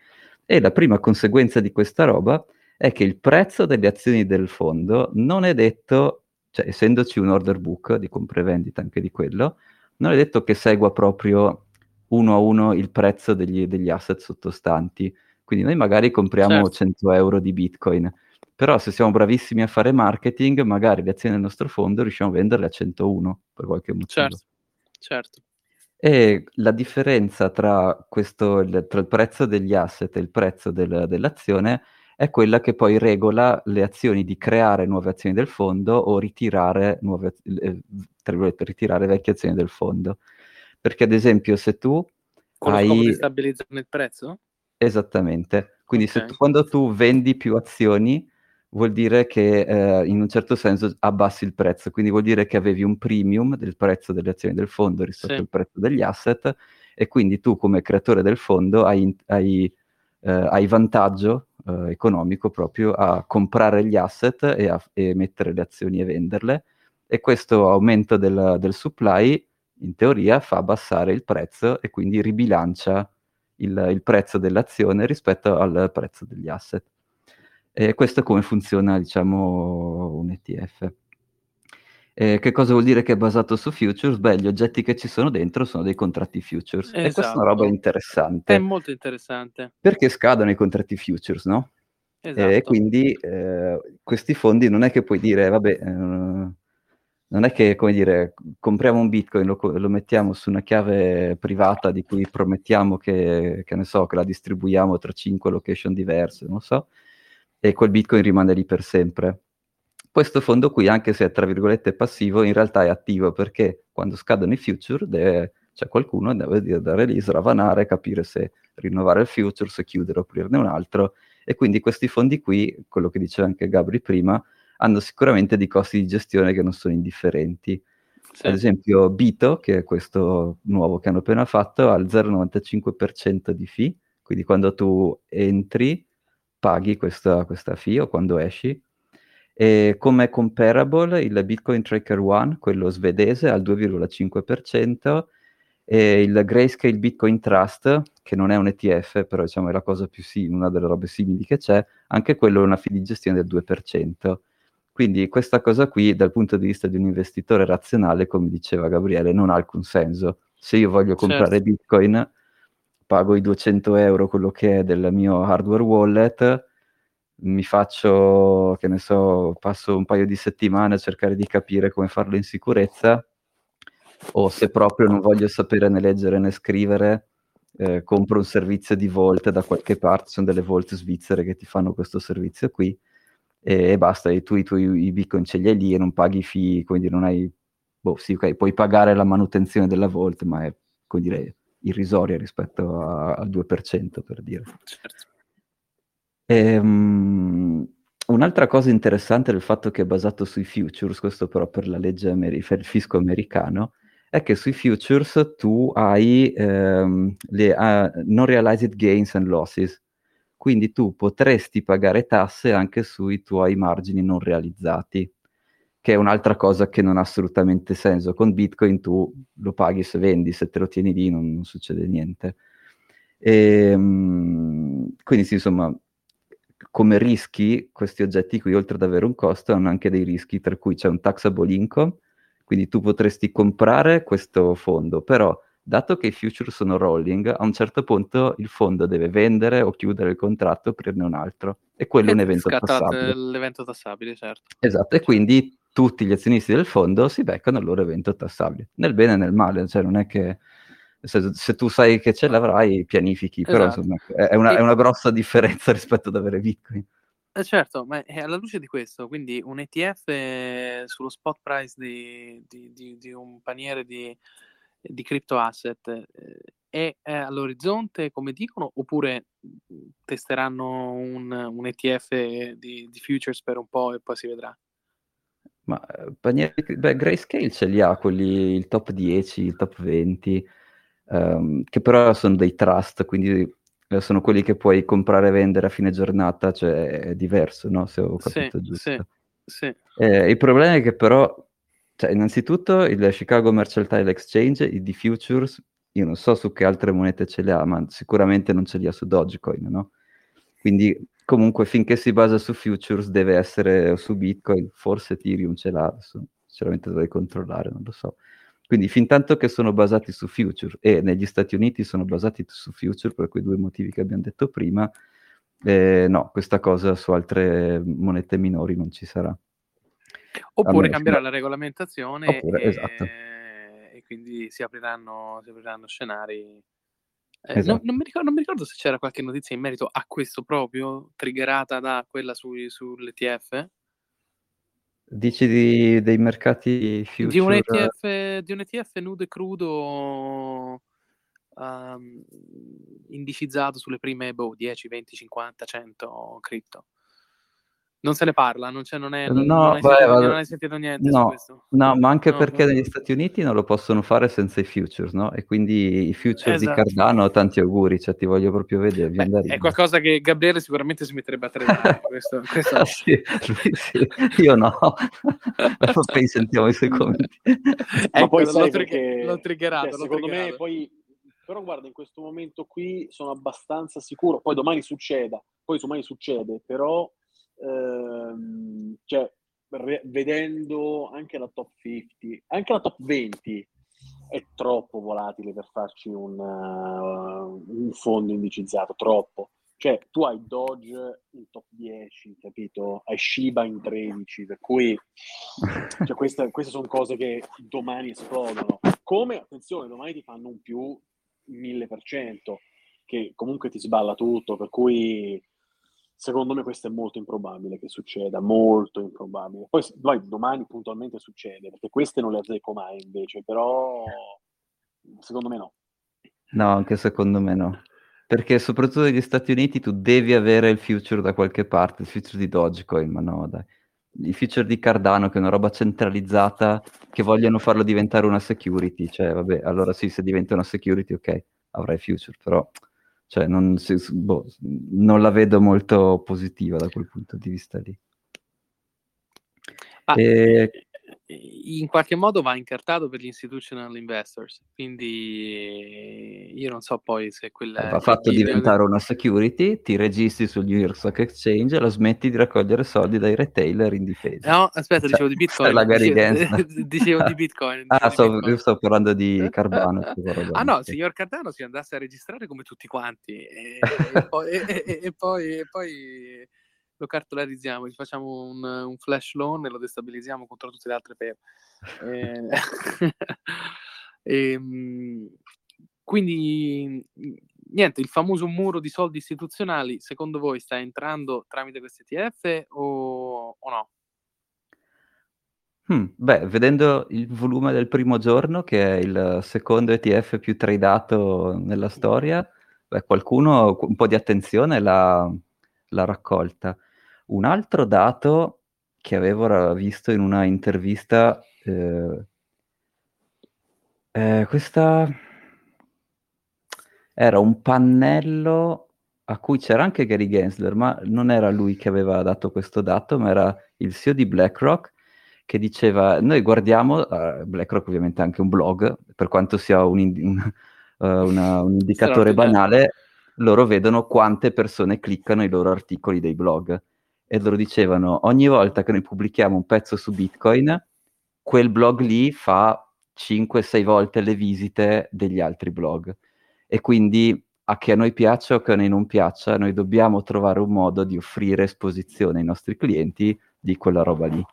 B: E la prima conseguenza di questa roba è che il prezzo delle azioni del fondo non è detto, cioè essendoci un order book di compra e vendita anche di quello, non è detto che segua proprio uno a uno il prezzo degli, degli asset sottostanti. Quindi noi magari compriamo certo. 100 euro di Bitcoin, però se siamo bravissimi a fare marketing, magari le azioni del nostro fondo riusciamo a venderle a 101 per qualche motivo.
A: Certo, certo.
B: E la differenza tra, questo, il, tra il prezzo degli asset e il prezzo del, dell'azione è quella che poi regola le azioni di creare nuove azioni del fondo o ritirare, nuove, eh, ritirare vecchie azioni del fondo. Perché ad esempio se tu
A: Con hai... Con stabilizzare il prezzo?
B: Esattamente. Quindi okay. tu, quando tu vendi più azioni vuol dire che eh, in un certo senso abbassi il prezzo, quindi vuol dire che avevi un premium del prezzo delle azioni del fondo rispetto sì. al prezzo degli asset e quindi tu come creatore del fondo hai, hai, eh, hai vantaggio eh, economico proprio a comprare gli asset e, a, e mettere le azioni e venderle e questo aumento del, del supply in teoria fa abbassare il prezzo e quindi ribilancia il, il prezzo dell'azione rispetto al prezzo degli asset. E questo è come funziona, diciamo, un ETF. E che cosa vuol dire che è basato su futures? Beh, gli oggetti che ci sono dentro sono dei contratti futures. Esatto. E questa è una roba esatto. interessante.
A: È molto interessante.
B: Perché scadono i contratti futures, no? Esatto. E quindi eh, questi fondi non è che puoi dire, vabbè, eh, non è che, come dire, compriamo un bitcoin, lo, lo, mettiamo su una chiave privata di cui promettiamo che, che, ne so, che la distribuiamo tra cinque location diverse, non so, e quel bitcoin rimane lì per sempre. Questo fondo qui, anche se è tra virgolette passivo, in realtà è attivo perché quando scadono i future deve, c'è qualcuno che deve dare lì, sravanare, capire se rinnovare il future, se chiudere o aprirne un altro. E quindi questi fondi qui, quello che diceva anche Gabri prima, hanno sicuramente dei costi di gestione che non sono indifferenti. Sì. Ad esempio Bito, che è questo nuovo che hanno appena fatto, ha il 0,95% di fee, quindi quando tu entri paghi questa, questa fee o quando esci. E come comparable il Bitcoin Tracker One, quello svedese, ha il 2,5% e il Grayscale Bitcoin Trust, che non è un ETF, però diciamo è la cosa più simile, una delle robe simili che c'è, anche quello è una fee di gestione del 2%. Quindi questa cosa qui, dal punto di vista di un investitore razionale, come diceva Gabriele, non ha alcun senso. Se io voglio comprare certo. Bitcoin, pago i 200 euro, quello che è del mio hardware wallet, mi faccio, che ne so, passo un paio di settimane a cercare di capire come farlo in sicurezza, o se proprio non voglio sapere né leggere né scrivere, eh, compro un servizio di Volt da qualche parte, sono delle Volt svizzere che ti fanno questo servizio qui, e, e basta, e tu i tuoi i bitcoin ce li hai lì e non paghi fee, quindi non hai, boh sì, ok, puoi pagare la manutenzione della Volt, ma è, come dire, irrisoria rispetto al 2%, per dire. Certo. E, um, un'altra cosa interessante del fatto che è basato sui futures, questo però per la legge amer- per il fisco americano, è che sui futures tu hai ehm, le uh, non realized gains and losses, quindi tu potresti pagare tasse anche sui tuoi margini non realizzati, che è un'altra cosa che non ha assolutamente senso. Con Bitcoin tu lo paghi se vendi, se te lo tieni lì non, non succede niente. E, ehm, quindi sì, insomma, come rischi, questi oggetti qui, oltre ad avere un costo, hanno anche dei rischi, tra cui c'è un taxable income, quindi tu potresti comprare questo fondo, però dato che i future sono rolling, a un certo punto il fondo deve vendere o chiudere il contratto e aprirne un altro. E quello è un evento tassabile.
A: l'evento tassabile, certo.
B: Esatto, e quindi tutti gli azionisti del fondo si beccano il loro evento tassabile, nel bene e nel male, cioè non è che se, se tu sai che ce l'avrai pianifichi, esatto. però insomma è una, è una grossa differenza rispetto ad avere Bitcoin.
A: Eh certo, ma è alla luce di questo, quindi un ETF sullo spot price di, di, di, di un paniere di, di crypto asset eh, è, è, all'orizzonte, come dicono, oppure mhmm, testeranno un, un ETF di, futures per un po' e poi si vedrà?
B: Ma eh, panieri, beh, Grayscale ce li ha, quelli, il top 10, il top 20, um, che però sono dei trust, quindi eh, sono quelli che puoi comprare e vendere a fine giornata, cioè è diverso, no? Se ho capito sì, giusto. Sì, sì. Eh, il problema è che però, cioè, innanzitutto il Chicago Mercantile Exchange, i di futures, io non so su che altre monete ce li ha, ma sicuramente non ce li ha su Dogecoin, no? Quindi comunque finché si basa su futures deve essere su Bitcoin, forse Ethereum ce l'ha, adesso sinceramente dovrei controllare, non lo so. Quindi fin tanto che sono basati su future e negli Stati Uniti sono basati su future per quei due motivi che abbiamo detto prima, eh, no, questa cosa su altre monete minori non ci sarà.
A: Oppure cambierà la regolamentazione Oppure, e, esatto. e, quindi si apriranno, si apriranno scenari. Eh, esatto. non, non, mi ricordo, non, mi ricordo, se c'era qualche notizia in merito a questo proprio, triggerata da quella sui, sull'ETF.
B: Dici di, dei mercati future?
A: Di un ETF, di un ETF nudo e crudo um, indicizzato sulle prime boh, 10, 20, 50, 100 cripto. Non se ne parla, non, non, è, non, no, non, hai, beh, sentito, non hai, sentito, niente
B: no,
A: su questo.
B: No, ma anche no, perché negli Stati Uniti non lo possono fare senza i futures, no? E quindi i futures esatto. di Cardano, tanti auguri, cioè ti voglio proprio vedere.
A: Beh, è qualcosa che Gabriele sicuramente si metterebbe a tremare. questo, questo ah,
B: sì, sì, io no. poi sentiamo i suoi commenti.
A: ecco, ma poi l'ho, trigger- l'ho triggerato. Cioè, l'ho
C: secondo
A: triggerato.
C: me poi... Però guarda, in questo momento qui sono abbastanza sicuro, poi domani succeda, poi domani succede, però ehm, cioè, re- vedendo anche la top 50, anche la top 20 è troppo volatile per farci un, uh, un fondo indicizzato, troppo. Cioè, tu hai Dodge in top 10, capito? Hai Shiba in 13, per cui cioè, queste, queste sono cose che domani esplodono. Come, attenzione, domani ti fanno un più 1000%, che comunque ti sballa tutto, per cui Secondo me questo è molto improbabile che succeda, molto improbabile. Poi, poi domani puntualmente succede, perché queste non le azzecco mai invece, però secondo me no.
B: No, anche secondo me no. Perché soprattutto negli Stati Uniti tu devi avere il future da qualche parte, il future di Dogecoin, ma no, dai. Il future di Cardano, che è una roba centralizzata, che vogliono farlo diventare una security. Cioè, vabbè, allora sì, se diventa una security, ok, avrai future, però cioè, non, si, boh, non, la vedo molto positiva da quel punto di vista lì.
A: Ah, e... in qualche modo va incartato per gli institutional investors, quindi io non so poi se quella...
B: Va fatto diventare una security, ti registri sul New York Stock Exchange e la smetti di raccogliere soldi dai retailer in difesa.
A: No, aspetta, cioè, dicevo di Bitcoin.
B: La
A: dicevo, dicevo di Bitcoin.
B: ah,
A: di
B: so,
A: Bitcoin.
B: io sto parlando di Cardano.
A: ah no, il signor Cardano si andasse a registrare come tutti quanti e, e, poi, e, e poi, e poi lo cartolarizziamo, gli facciamo un, un, flash loan e lo destabilizziamo contro tutte le altre pair. Eh, e, ehm, quindi niente, il famoso muro di soldi istituzionali, secondo voi sta entrando tramite questi ETF o, o no?
B: Hmm, beh, vedendo il volume del primo giorno, che è il secondo ETF più tradato nella storia, beh, qualcuno un po' di attenzione l'ha, l'ha raccolta. Un altro dato che avevo visto in una intervista, eh, eh, questa era un pannello a cui c'era anche Gary Gensler, ma non era lui che aveva dato questo dato, ma era il CEO di BlackRock che diceva, noi guardiamo, uh, BlackRock ovviamente è anche un blog, per quanto sia un, un, uh, una, un indicatore banale, loro vedono quante persone cliccano i loro articoli dei blog e loro dicevano ogni volta che noi pubblichiamo un pezzo su Bitcoin, quel blog lì fa 5-6 volte le visite degli altri blog. E quindi a che a noi piaccia o che a noi non piaccia, noi dobbiamo trovare un modo di offrire esposizione ai nostri clienti di quella roba lì.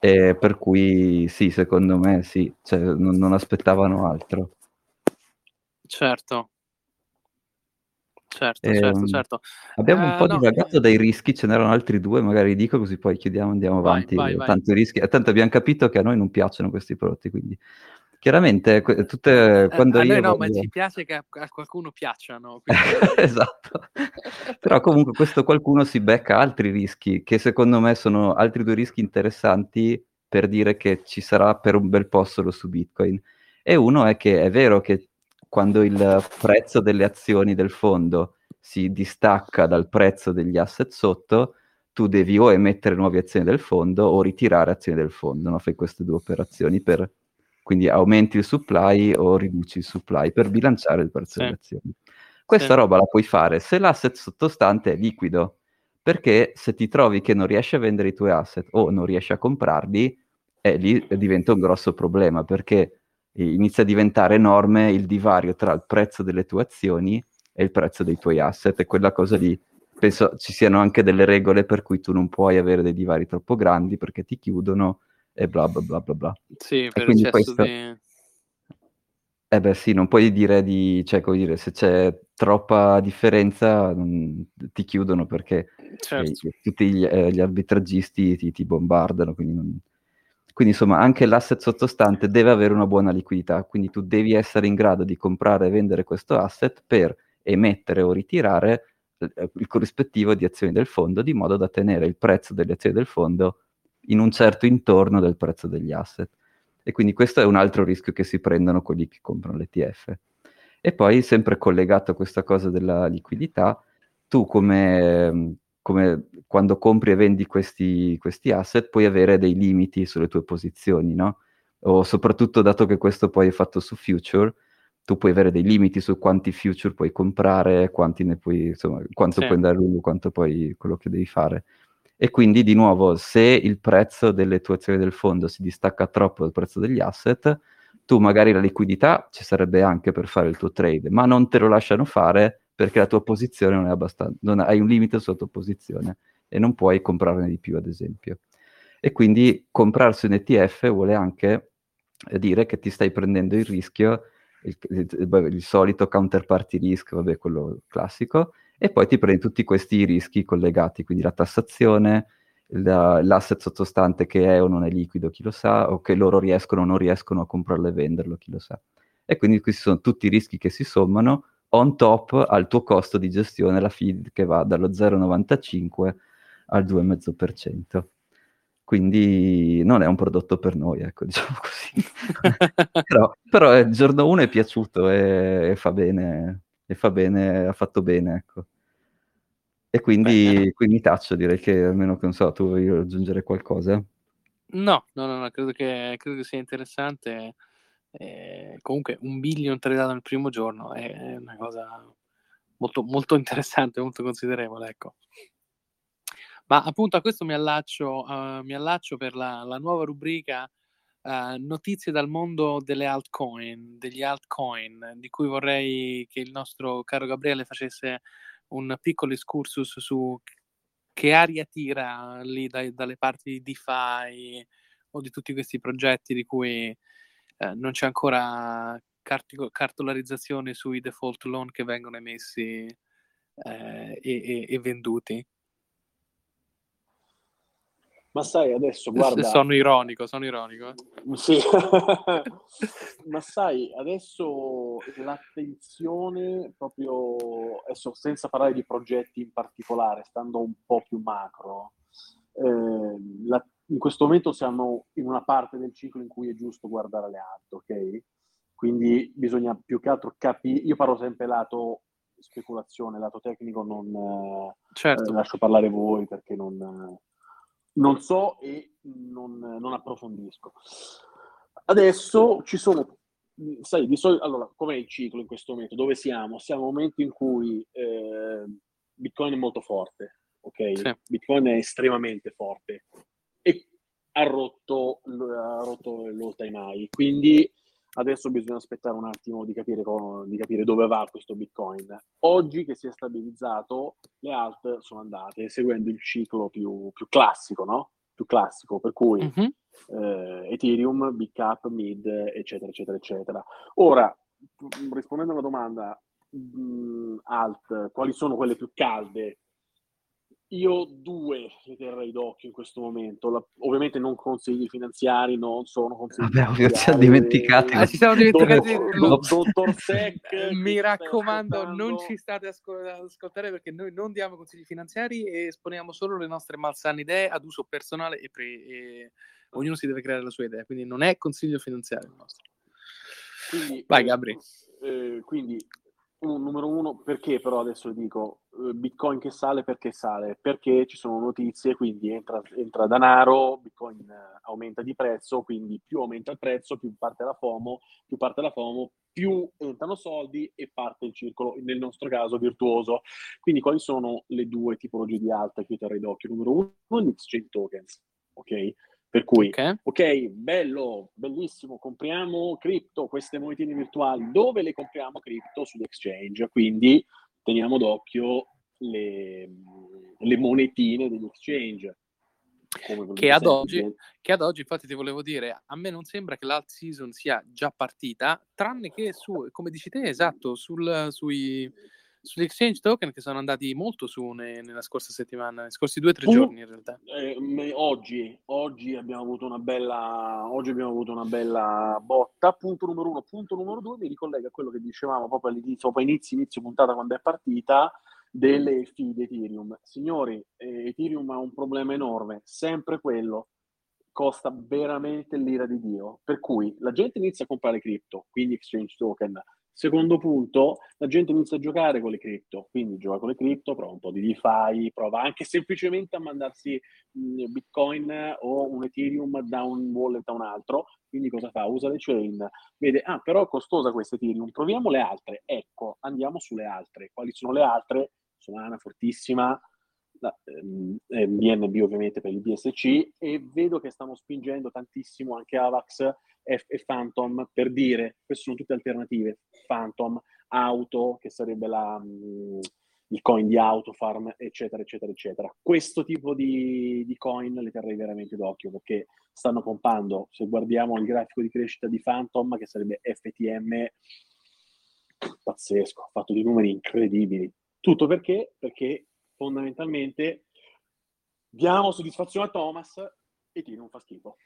B: E per cui sì, secondo me sì, cioè, non, non aspettavano altro.
A: Certo, Certo, certo,
B: Ehm,
A: certo.
B: abbiamo un
A: Eh,
B: po'
A: no,
B: divagato
A: eh,
B: dai rischi, ce n'erano altri due, magari dico così poi chiudiamo, andiamo
A: vai,
B: avanti.
A: vai, vai.
B: Tanto i rischi, eh, tanto abbiamo capito che a noi non piacciono questi prodotti, quindi chiaramente tutte,
A: Eh,
B: quando
A: noi
B: io
A: no, ma
B: voglio...
A: ci piace che a, qualcuno piacciono. quindi-
B: Esatto. Però comunque questo qualcuno si becca altri rischi, che secondo me sono altri due rischi interessanti per dire che ci sarà per un bel po' solo su Bitcoin. E uno è che è vero che quando il prezzo delle azioni del fondo si distacca dal prezzo degli asset sotto, tu devi o emettere nuove azioni del fondo o ritirare azioni del fondo, no? Fai queste due operazioni per... Quindi aumenti il supply o riduci il supply per bilanciare il prezzo
A: Sì.
B: delle azioni. Questa
A: Sì.
B: roba la puoi fare se l'asset sottostante è liquido, perché se ti trovi che non riesci a vendere i tuoi asset o non riesci a comprarli, eh, lì diventa un grosso problema, perché inizia a diventare enorme il divario tra il prezzo delle tue azioni e il prezzo dei tuoi asset, e quella cosa lì penso ci siano anche delle regole per cui tu non puoi avere dei divari troppo grandi perché ti chiudono e bla bla bla bla bla.
A: Sì, per eccesso
B: questo-
A: di...
B: Eh beh sì, non puoi dire di, cioè come dire, se c'è troppa differenza non- ti chiudono perché
A: Certo.
B: eh, tutti gli, eh, gli arbitraggisti ti, ti bombardano, quindi, non- quindi insomma anche l'asset sottostante deve avere una buona liquidità, quindi tu devi essere in grado di comprare e vendere questo asset per emettere o ritirare eh, il corrispettivo di azioni del fondo, di modo da tenere il prezzo delle azioni del fondo in un certo intorno del prezzo degli asset. E quindi questo è un altro rischio che si prendono quelli che comprano l'ETF. E poi, sempre collegato a questa cosa della liquidità, tu come, come quando compri e vendi questi, questi asset puoi avere dei limiti sulle tue posizioni, no? O soprattutto dato che questo poi è fatto su future, tu puoi avere dei limiti su quanti future puoi comprare, quanti ne puoi, insomma, quanto
A: Sì.
B: puoi andare lungo, quanto poi quello che devi fare. E quindi, di nuovo, se il prezzo delle tue azioni del fondo si distacca troppo dal prezzo degli asset, tu magari la liquidità ci sarebbe anche per fare il tuo trade, ma non te lo lasciano fare perché la tua posizione non è abbastanza, non hai un limite sulla tua posizione e non puoi comprarne di più, ad esempio. E quindi comprarsi un ETF vuole anche dire che ti stai prendendo il rischio, il, il- il- il solito counterparty risk, vabbè, quello classico, e poi ti prendi tutti questi rischi collegati, quindi la tassazione, la- l'asset sottostante che è o non è liquido, chi lo sa, o che loro riescono o non riescono a comprarlo e venderlo, chi lo sa. E quindi questi sono tutti i rischi che si sommano on top al tuo costo di gestione, la feed che va dallo 0,95 al 2,5%. Quindi non è un prodotto per noi, ecco, diciamo così. però, però eh, il giorno 1 è piaciuto e, e fa bene, e fa bene, ha fatto bene, ecco. E quindi,
A: Bene.
B: quindi taccio, direi che almeno che non so, tu vuoi aggiungere qualcosa?
A: No, no, no, no credo, che, credo, che, sia interessante. Eh, comunque un billion tradato nel primo giorno è una cosa molto, molto interessante, molto considerevole. Ecco. Ma appunto a questo mi allaccio, uh, mi allaccio per la, la nuova rubrica uh, Notizie dal mondo delle altcoin, degli altcoin, di cui vorrei che il nostro caro Gabriele facesse un piccolo excursus su che aria tira lì dai, dalle parti di DeFi o di tutti questi progetti di cui eh, non c'è ancora cart- cartolarizzazione sui default loan che vengono emessi eh, e, e, e venduti.
C: Ma sai, adesso guarda...
A: Sono ironico, sono ironico.
C: Sì, ma sai, adesso l'attenzione proprio, adesso senza parlare di progetti in particolare, stando un po' più macro, eh, la, in questo momento siamo in una parte del ciclo in cui è giusto guardare le altre, ok? Quindi bisogna più che altro capire, io parlo sempre lato speculazione, lato tecnico, non certo. eh, lascio parlare voi perché non non so e non, non approfondisco. Adesso ci sono, sai, di solito, allora, com'è il ciclo in questo momento? Dove siamo? Siamo in un momento in cui eh, Bitcoin è molto forte, ok? Sì. Bitcoin è estremamente forte ha rotto, ha rotto l'all time high, quindi Adesso bisogna aspettare un attimo di capire, di capire, dove va questo Bitcoin. Oggi che si è stabilizzato, le alt sono andate seguendo il ciclo più, più classico, no? Più classico, per cui uh-huh. eh, Ethereum, Big Cap, Mid, eccetera, eccetera, eccetera. Ora, rispondendo alla domanda, mh, mm, alt, quali sono quelle più calde? Io due le terrei d'occhio in questo momento. La, ovviamente non consigli finanziari, non sono consigli
B: Vabbè, finanziari. Ci siamo dimenticati.
A: Ah, ci siamo dimenticati. Dottor Sec. Mi raccomando, non ci state ad ascoltare perché noi non diamo consigli finanziari e esponiamo solo le nostre malsane idee ad uso personale e, pre- e ognuno si deve creare la sua idea. Quindi non è consiglio finanziario il nostro. Quindi, Vai, Gabri.
C: Eh, quindi un, numero uno, perché però adesso dico eh, Bitcoin che sale perché sale? Perché ci sono notizie, quindi entra, entra denaro, Bitcoin eh, aumenta di prezzo, quindi più aumenta il prezzo, più parte la FOMO, più parte la FOMO, più entrano soldi e parte il circolo, nel nostro caso virtuoso. Quindi quali sono le due tipologie di alta che io terrei d'occhio? Numero uno, gli exchange tokens, ok? Per cui, okay. ok, bello, bellissimo, compriamo cripto, queste monetine virtuali. Dove le compriamo cripto? Sull'exchange. Quindi teniamo d'occhio le, le monetine degli exchange.
A: Che ad, oggi, che ad, oggi, infatti ti volevo dire, a me non sembra che l'alt season sia già partita, tranne che su, come dici te, esatto, sul, sui sugli exchange token che sono andati molto su ne, nella scorsa settimana, nei scorsi due o tre uh, giorni in realtà.
C: Eh, oggi, oggi, abbiamo avuto una bella, oggi abbiamo avuto una bella botta. Punto numero uno. Punto numero due mi ricollega a quello che dicevamo proprio all'inizio, proprio inizio, inizio puntata quando è partita, delle fee di Ethereum. Signori, eh, Ethereum ha un problema enorme, sempre quello costa veramente l'ira di Dio. Per cui la gente inizia a comprare cripto, quindi exchange token, Secondo punto, la gente inizia a giocare con le cripto, quindi gioca con le cripto, prova un po' di DeFi, prova anche semplicemente a mandarsi mh, Bitcoin o un Ethereum da un wallet a un altro, quindi cosa fa? Usa le chain, vede, ah però è costosa questa Ethereum, proviamo le altre, ecco, andiamo sulle altre. Quali sono le altre? Solana fortissima, la, ehm, BNB ovviamente per il BSC e vedo che stanno spingendo tantissimo anche Avax e, e Phantom per dire, queste sono tutte alternative, Phantom, Auto, che sarebbe la, mh, il coin di Autofarm, eccetera, eccetera, eccetera. Questo tipo di, di, coin le terrei veramente d'occhio perché stanno pompando, se guardiamo il grafico di crescita di Phantom, che sarebbe FTM, pazzesco, ha fatto dei numeri incredibili. Tutto perché? Perché fondamentalmente diamo soddisfazione a Thomas e Tino non fa schifo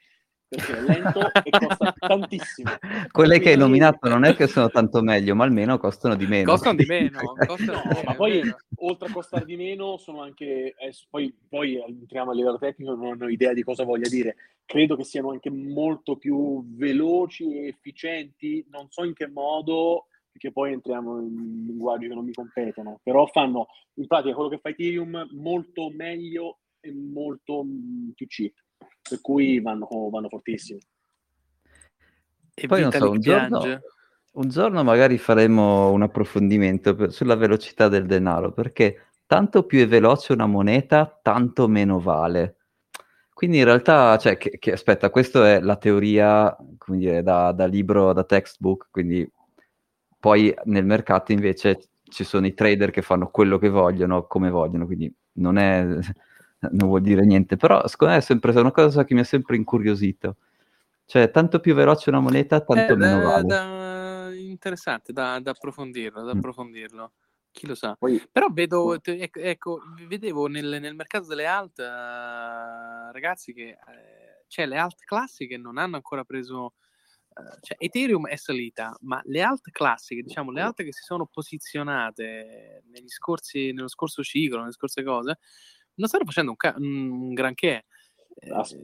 C: perché è lento e costa tantissimo.
B: Quelle che hai nominato non è che sono tanto meglio, ma almeno costano di meno.
A: Costano di meno. Costano
C: no, ma poi oltre a costare di meno sono anche, eh, poi, poi entriamo a livello tecnico, non ho idea di cosa voglia dire, credo che siano anche molto più veloci e efficienti, non so in che modo, perché poi entriamo in linguaggi che non mi competono, però fanno in pratica quello che fa Ethereum molto meglio e molto mm, più cheap per cui vanno, vanno fortissimi.
B: E poi non so, un giorno, un giorno, magari faremo un approfondimento per, sulla velocità del denaro, perché tanto più è veloce una moneta, tanto meno vale. Quindi in realtà, cioè, che, che, aspetta, questa è la teoria, come dire, da, da libro, da textbook, quindi poi nel mercato invece ci sono i trader che fanno quello che vogliono, come vogliono, quindi non, è, non vuol dire niente, però secondo me è sempre una cosa che mi ha sempre incuriosito. Cioè, tanto più veloce una moneta, tanto eh, meno da, vale.
A: Da, interessante da, da approfondirlo, da mm. approfondirlo. Chi lo sa? Poi, Però vedo, ecco, ecco, vedevo nel, nel, mercato delle alt, uh, ragazzi, che uh, cioè, le alt classiche non hanno ancora preso... Uh, cioè, Ethereum è salita, ma le alt classiche, diciamo, le alt che si sono posizionate negli scorsi, nello scorso ciclo, nelle scorse cose, non stanno facendo un, ca- un granché.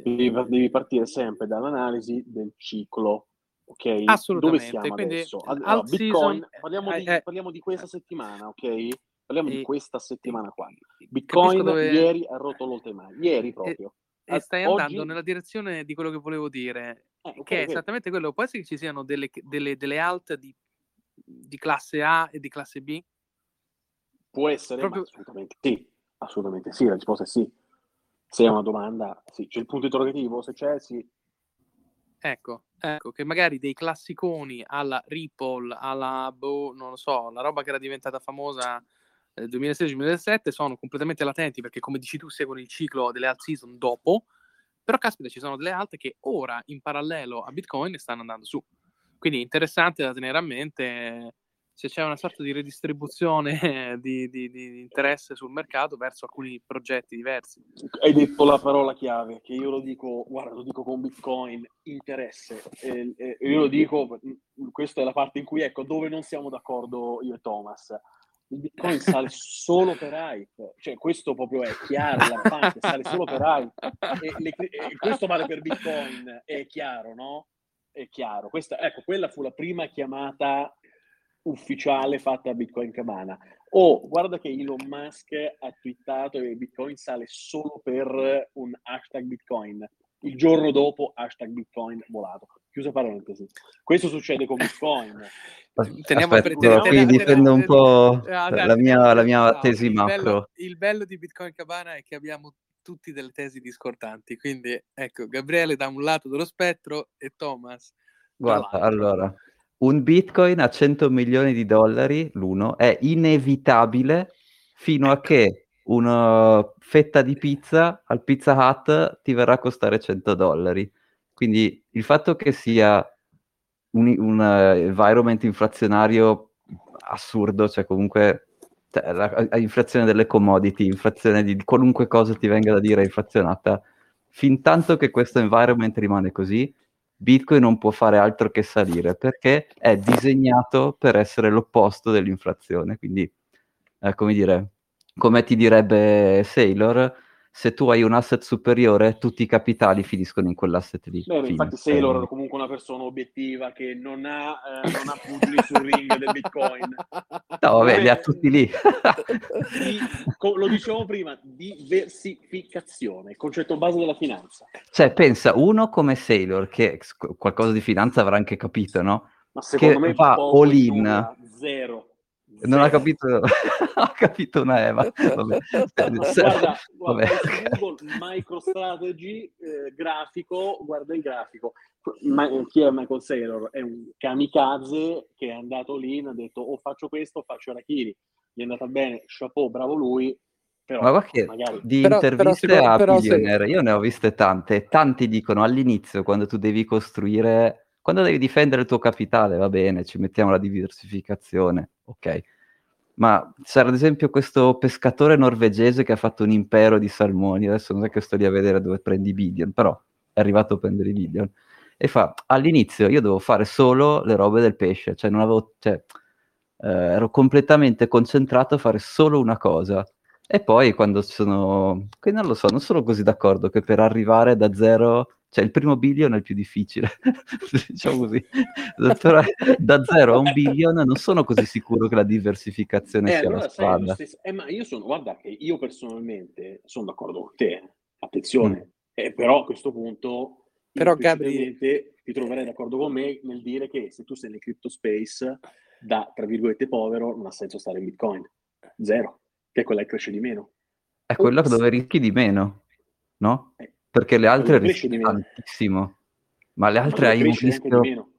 C: Devi, devi partire sempre dall'analisi del ciclo ok?
A: Assolutamente.
C: Dove siamo Quindi, adesso? Allora, Bitcoin, parliamo di, eh, parliamo di, questa settimana, ok? Parliamo eh, di questa settimana qua. Bitcoin dove... ieri ha rotto l'oltremare, ieri proprio.
A: E, e stai Oggi... andando nella direzione di quello che volevo dire, eh, okay, che è okay. esattamente quello. Può essere che ci siano delle, delle, delle alt di, di, classe A e di classe B?
C: Può essere, proprio... assolutamente sì. Assolutamente sì, la risposta è sì. Se è una domanda, sì. C'è il punto interrogativo, se c'è, sì.
A: Ecco, ecco, che magari dei classiconi alla Ripple, alla, boh, non lo so, la roba che era diventata famosa nel 2016-2017 sono completamente latenti perché, come dici tu, seguono il ciclo delle alt season dopo, però caspita, ci sono delle alte che ora, in parallelo a Bitcoin, stanno andando su. Quindi interessante da tenere a mente se c'è una sorta di redistribuzione di, di, di, interesse sul mercato verso alcuni progetti diversi.
C: Hai detto la parola chiave, che io lo dico, guarda, lo dico con Bitcoin, interesse. E, e io lo dico, questa è la parte in cui, ecco, dove non siamo d'accordo io e Thomas. Il Bitcoin sale solo per hype, cioè questo proprio è chiaro, lampante, sale solo per hype. E, le, e questo vale per Bitcoin, è chiaro, no? È chiaro. Questa, ecco, quella fu la prima chiamata ufficiale fatta a Bitcoin Cabana. O oh, guarda che Elon Musk ha twittato che Bitcoin sale solo per un hashtag Bitcoin. Il giorno dopo hashtag Bitcoin volato. Chiusa parentesi. Questo succede con Bitcoin.
B: Teniamo Aspetta, qui difendo un po' la mia, la mia tesi
A: il
B: macro.
A: Bello, il bello di Bitcoin Cabana è che abbiamo tutti delle tesi discordanti. Quindi ecco, Gabriele da un lato dello spettro e Thomas.
B: Guarda, allora, un bitcoin a 100 milioni di dollari l'uno è inevitabile fino a che una fetta di pizza al Pizza Hut ti verrà a costare 100 dollari. Quindi il fatto che sia un, un uh, environment inflazionario assurdo, cioè comunque cioè, la, la inflazione delle commodity, inflazione di, di qualunque cosa ti venga da dire inflazionata, fin tanto che questo environment rimane così, Bitcoin non può fare altro che salire perché è disegnato per essere l'opposto dell'inflazione. Quindi, eh, come dire, come ti direbbe Sailor, se tu hai un asset superiore, tutti i capitali finiscono in quell'asset lì.
C: Beh, infatti Sailor è comunque una persona obiettiva che non ha, eh, non ha pugili sul ring del Bitcoin.
B: No, vabbè, li ha tutti lì.
C: di, lo dicevamo prima, diversificazione, il concetto base della finanza.
B: Cioè, pensa, uno come Sailor, che qualcosa di finanza avrà anche capito, no?
C: Ma secondo che me va all in. Zero
B: non ha capito, ha capito una Eva.
C: Vabbè. guarda, guarda Google MicroStrategy eh, grafico, guarda il grafico. Ma, chi è Michael Saylor? È un kamikaze che è andato lì e ha detto o faccio questo o faccio Arachiri. Gli è andata bene, chapeau, bravo lui. Però,
B: Ma che magari... di però, interviste però, a però, Billionaire, se... io ne ho viste tante. Tanti dicono all'inizio, quando tu devi costruire quando devi difendere il tuo capitale, va bene, ci mettiamo la diversificazione, ok. Ma c'era ad esempio questo pescatore norvegese che ha fatto un impero di salmoni, adesso non è che sto lì a vedere dove prendi i billion, però è arrivato a prendere i billion, e fa, all'inizio io dovevo fare solo le robe del pesce, cioè non avevo, cioè, eh, ero completamente concentrato a fare solo una cosa, e poi quando sono, che non lo so, non sono così d'accordo che per arrivare da zero cioè il primo billion è il più difficile, diciamo così. Però da zero a un billion non sono così sicuro che la diversificazione
C: eh,
B: sia
C: allora,
B: la strada.
C: Eh, ma io sono, guarda che io personalmente sono d'accordo con te, attenzione, mm. Eh, però a questo punto
A: però Gabri
C: ti troverai d'accordo con me nel dire che se tu sei nel crypto space da tra virgolette povero non ha senso stare in Bitcoin. Zero, che è quella che cresce di meno.
B: È quella dove rischi di meno, no? Eh, Perché le altre rischi tantissimo. Ma le altre ma hai un rischio...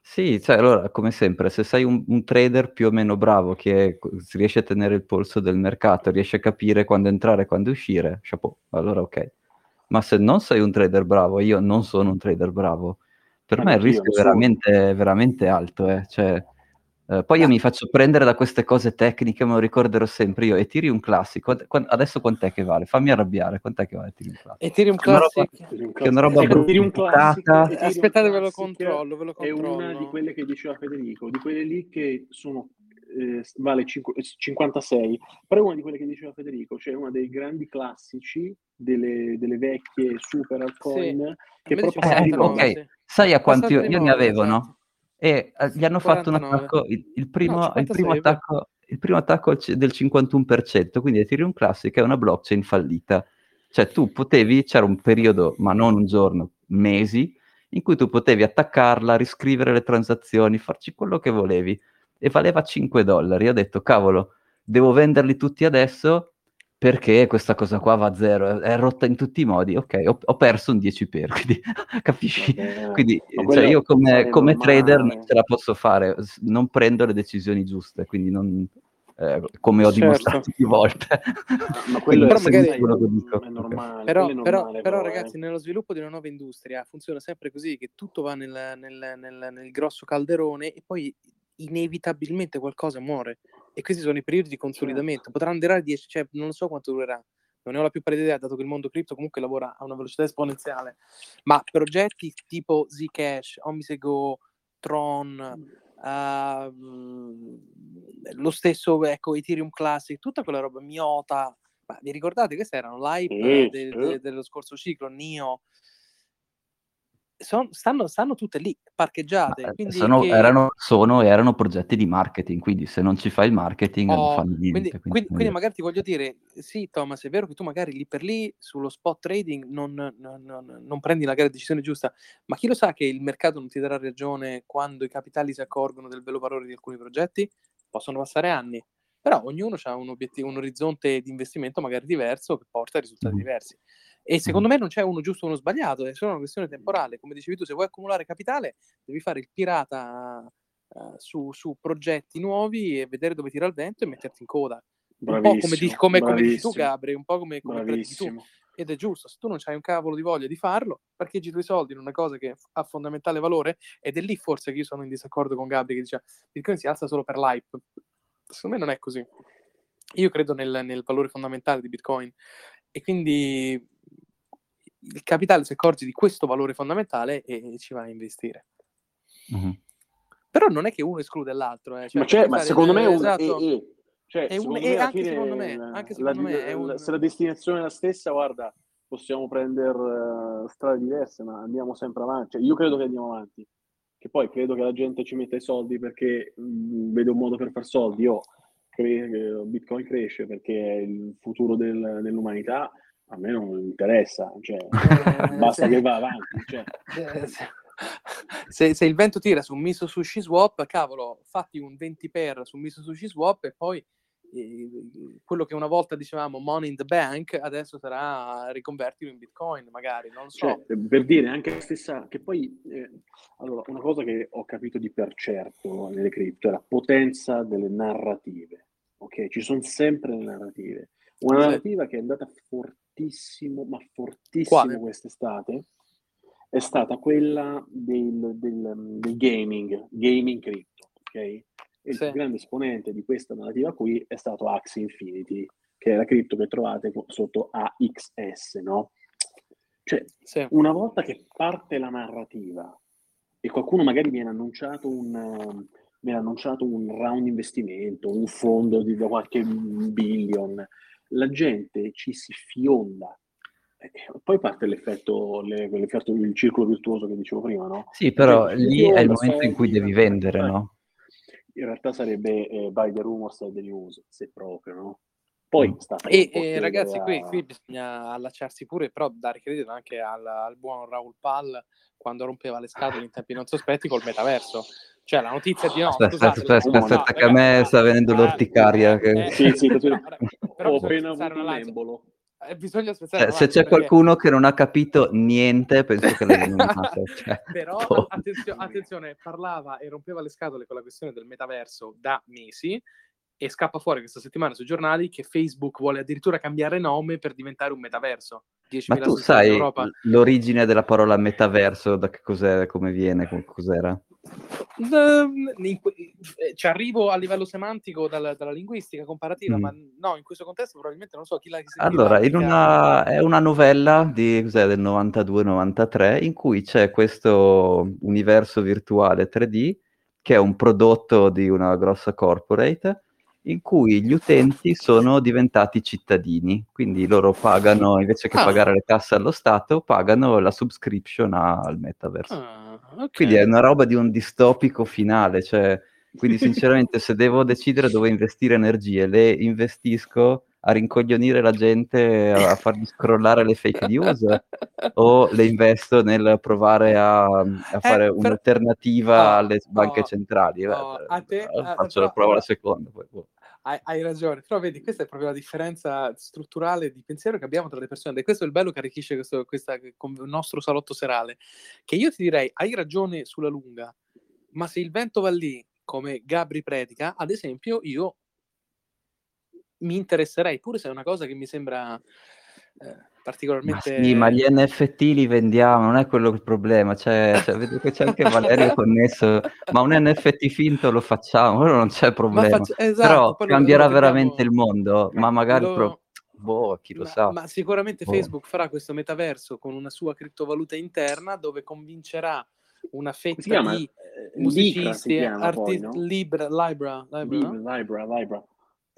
B: Sì, cioè allora, come sempre, se sei un, un, trader più o meno bravo che riesce a tenere il polso del mercato, riesce a capire quando entrare e quando uscire, chapeau, allora ok. Ma se non sei un trader bravo, io non sono un trader bravo, per ma me il rischio è veramente, veramente alto. Eh. Cioè, eh, poi io ah. mi faccio prendere da queste cose tecniche, me lo ricorderò sempre io. Ethereum Classic, qu- adesso quant'è che vale? Fammi arrabbiare, quant'è che vale Ethereum Classic?
A: Ethereum Classic?
C: Che è una roba
A: bruttata. Aspettate, ve lo controllo, ve lo
C: controllo. È una di quelle che diceva Federico, di quelle lì che sono eh, vale 5, 56, però è una di quelle che diceva Federico, cioè una dei grandi classici delle, delle vecchie super altcoin sì. che proprio
B: eh, ok, sai a quanti io, io ne avevo, no? E eh, gli hanno 49. fatto un attacco, il, il primo, no, il primo attacco, il primo attacco del 51%, quindi Ethereum Classic è una blockchain fallita. Cioè tu potevi, c'era un periodo, ma non un giorno, mesi, in cui tu potevi attaccarla, riscrivere le transazioni, farci quello che volevi e valeva 5 dollari. Ho detto, cavolo, devo venderli tutti adesso perché questa cosa qua va a zero, è rotta in tutti i modi. Ok, ho, ho perso un 10 per, quindi capisci? Vabbè, quindi cioè, io come, come trader non ce la posso fare, non prendo le decisioni giuste, quindi non, eh, come ho certo. dimostrato più volte.
C: Ma quello però, magari è, dico. è normale.
A: Però, normale, però, però, però ragazzi, eh. nello sviluppo di una nuova industria funziona sempre così, che tutto va nel, nel, nel, nel grosso calderone e poi inevitabilmente qualcosa muore. E questi sono i periodi di consolidamento. Certo. Potranno durare 10, cioè non so quanto durerà. Non ne ho la più pallida idea, dato che il mondo cripto comunque lavora a una velocità esponenziale. Ma progetti tipo Zcash, Omisego, Tron, uh, lo stesso ecco, Ethereum Classic, tutta quella roba, Miota. Ma vi ricordate? Queste erano l'hype mm, de- de- dello scorso ciclo, Nio son, stanno, stanno, tutte lì parcheggiate.
B: Eh, sono, che... erano, sono, erano, progetti di marketing, quindi se non ci fai il marketing oh, non fanno niente.
A: Quindi, quindi, quindi, quindi, magari ti voglio dire, sì Thomas, è vero che tu magari lì per lì sullo spot trading non, non, non, non prendi la decisione giusta, ma chi lo sa che il mercato non ti darà ragione quando i capitali si accorgono del vero valore di alcuni progetti? Possono passare anni. Però ognuno ha un, obiettivo, un orizzonte di investimento magari diverso che porta a risultati mm. diversi. E secondo me non c'è uno giusto o uno sbagliato, è solo una questione temporale. Come dicevi tu, se vuoi accumulare capitale, devi fare il pirata uh, su, su, progetti nuovi e vedere dove tira il vento e metterti in coda. Un po' come, di, come, come dici tu, Gabri, un po' come, come tu. Ed è giusto, se tu non hai un cavolo di voglia di farlo, parcheggi i tuoi soldi in una cosa che ha fondamentale valore, ed è lì forse che io sono in disaccordo con Gabri che dice Bitcoin si alza solo per l'hype. Secondo me non è così. Io credo nel, nel valore fondamentale di Bitcoin e quindi il capitale si accorge di questo valore fondamentale e ci va a investire. Mm-hmm. Però non è che uno esclude l'altro. Eh.
C: Cioè, ma, ma secondo me è un esatto,
A: e, e. Cioè, è un, e anche, fine, secondo me, anche secondo
C: la,
A: me è
C: un... se la destinazione è la stessa, guarda, possiamo prendere uh, strade diverse, ma andiamo sempre avanti. Cioè, io credo che andiamo avanti. Che poi credo che la gente ci metta i soldi perché mh, mm, vede un modo per far soldi. Io credo che Bitcoin cresce perché è il futuro del, dell'umanità a me non interessa, cioè, eh, basta che va avanti. Cioè.
A: Se, se, il vento tira su Miso Sushi Swap, cavolo, fatti un 20 per su Miso Sushi Swap e poi eh, quello che una volta dicevamo money in the bank, adesso sarà riconvertito in bitcoin, magari, non so.
C: Cioè, per dire anche la stessa, che poi, eh, allora, una cosa che ho capito di per certo nelle cripto è la potenza delle narrative, ok? Ci sono sempre le narrative. Una narrativa che è andata fortissimo, ma fortissimo Quale? quest'estate, è stata quella del, del, del gaming, gaming crypto, ok? il sì. più grande esponente di questa narrativa qui è stato Axie Infinity, che è la cripto che trovate sotto AXS, no? Cioè, sì. una volta che parte la narrativa e qualcuno magari viene annunciato un, viene annunciato un round investimento, un fondo di qualche billion, la gente ci si fionda. E poi parte l'effetto, l'effetto, il circolo virtuoso che dicevo prima, no?
B: Sì, però lì è il momento in cui devi vendere, no?
C: In realtà sarebbe eh, buy the rumors of the news, se proprio, no? Poi sta
A: e, e ragazzi, a... qui, qui, bisogna allacciarsi pure, però dare credito anche al, al buon Raul Pal quando rompeva le scatole in tempi non sospetti col metaverso. Cioè la notizia di no,
B: aspetta, scusate, aspetta, aspetta, aspetta, aspetta che a me sta venendo l'orticaria. Che...
C: Eh, sì, sì, però ho appena avuto un embolo.
A: Eh, bisogna aspettare.
B: Eh, se c'è qualcuno che non ha capito niente, penso che l'hai nominato.
A: Cioè, Però boh. attenzio- attenzione, parlava e rompeva le scatole con la questione del metaverso da mesi e scappa fuori questa settimana sui giornali che Facebook vuole addirittura cambiare nome per diventare un metaverso.
B: Ma tu sai l'origine della parola metaverso, da che cos'è, come viene, cos'era?
A: Eh, ci arrivo a livello semantico dal, dalla linguistica comparativa, mm. ma no, in questo contesto probabilmente non so chi l'ha
B: Allora, in una, è una novella di, del 92-93 in cui c'è questo universo virtuale 3D che è un prodotto di una grossa corporate in cui gli utenti sono diventati cittadini, quindi loro pagano, invece che ah. pagare le tasse allo Stato, pagano la subscription al metaverse. Ah, okay. Quindi è una roba di un distopico finale, cioè, quindi sinceramente se devo decidere dove investire energie, le investisco a rincoglionire la gente, a fargli scrollare le fake news o le investo nel provare a, a eh, fare eh, un'alternativa oh, alle banche oh, centrali? Oh, a te, faccio la prova la seconda. Poi, boh
A: hai, hai, ragione, però vedi, questa è proprio la differenza strutturale di pensiero che abbiamo tra le persone, questo è il bello che arricchisce questo, questa, nostro salotto serale, che io ti direi, hai ragione sulla lunga, ma se il vento va lì, come Gabri predica, ad esempio, io mi interesserei, pure se è una cosa che mi sembra eh, particolarmente...
B: Ma sì, ma gli NFT li vendiamo, non è quello il problema, cioè, cioè vedo che c'è anche Valerio connesso, ma un NFT finto lo facciamo, quello non c'è problema, faccio... esatto, però cambierà lo, lo veramente il mondo, ma magari... Lo... Pro... Boh, chi lo
A: ma,
B: sa.
A: Ma sicuramente boh. Facebook farà questo metaverso con una sua criptovaluta interna dove convincerà una fetta di eh, musicisti, artisti, no? Libra, Libra,
C: Libra, Libra, Libra,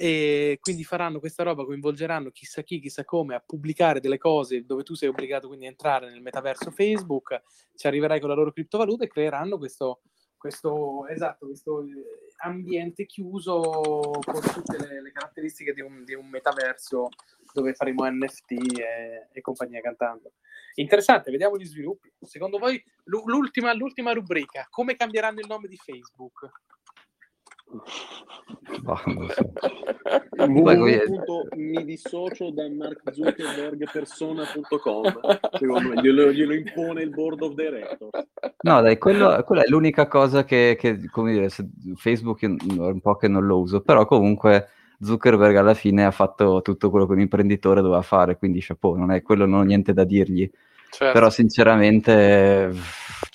A: e quindi faranno questa roba, coinvolgeranno chissà chi, chissà come a pubblicare delle cose dove tu sei obbligato quindi a entrare nel metaverso Facebook, ci arriverai con la loro criptovaluta e creeranno questo, questo, esatto, questo eh, ambiente chiuso con tutte le, le caratteristiche di un, di un, metaverso dove faremo NFT e, e, compagnia cantando. Interessante, vediamo gli sviluppi. Secondo voi l'ultima, l'ultima rubrica, come cambieranno il nome di Facebook?
C: mi dissocio da markzuckerbergpersona.com secondo me glielo, glielo, impone il board of directors.
B: No dai quello, quella è l'unica cosa che, che come dire Facebook è un po' che non lo uso però comunque Zuckerberg alla fine ha fatto tutto quello che un imprenditore doveva fare quindi chapeau non è quello non ho niente da dirgli certo. però sinceramente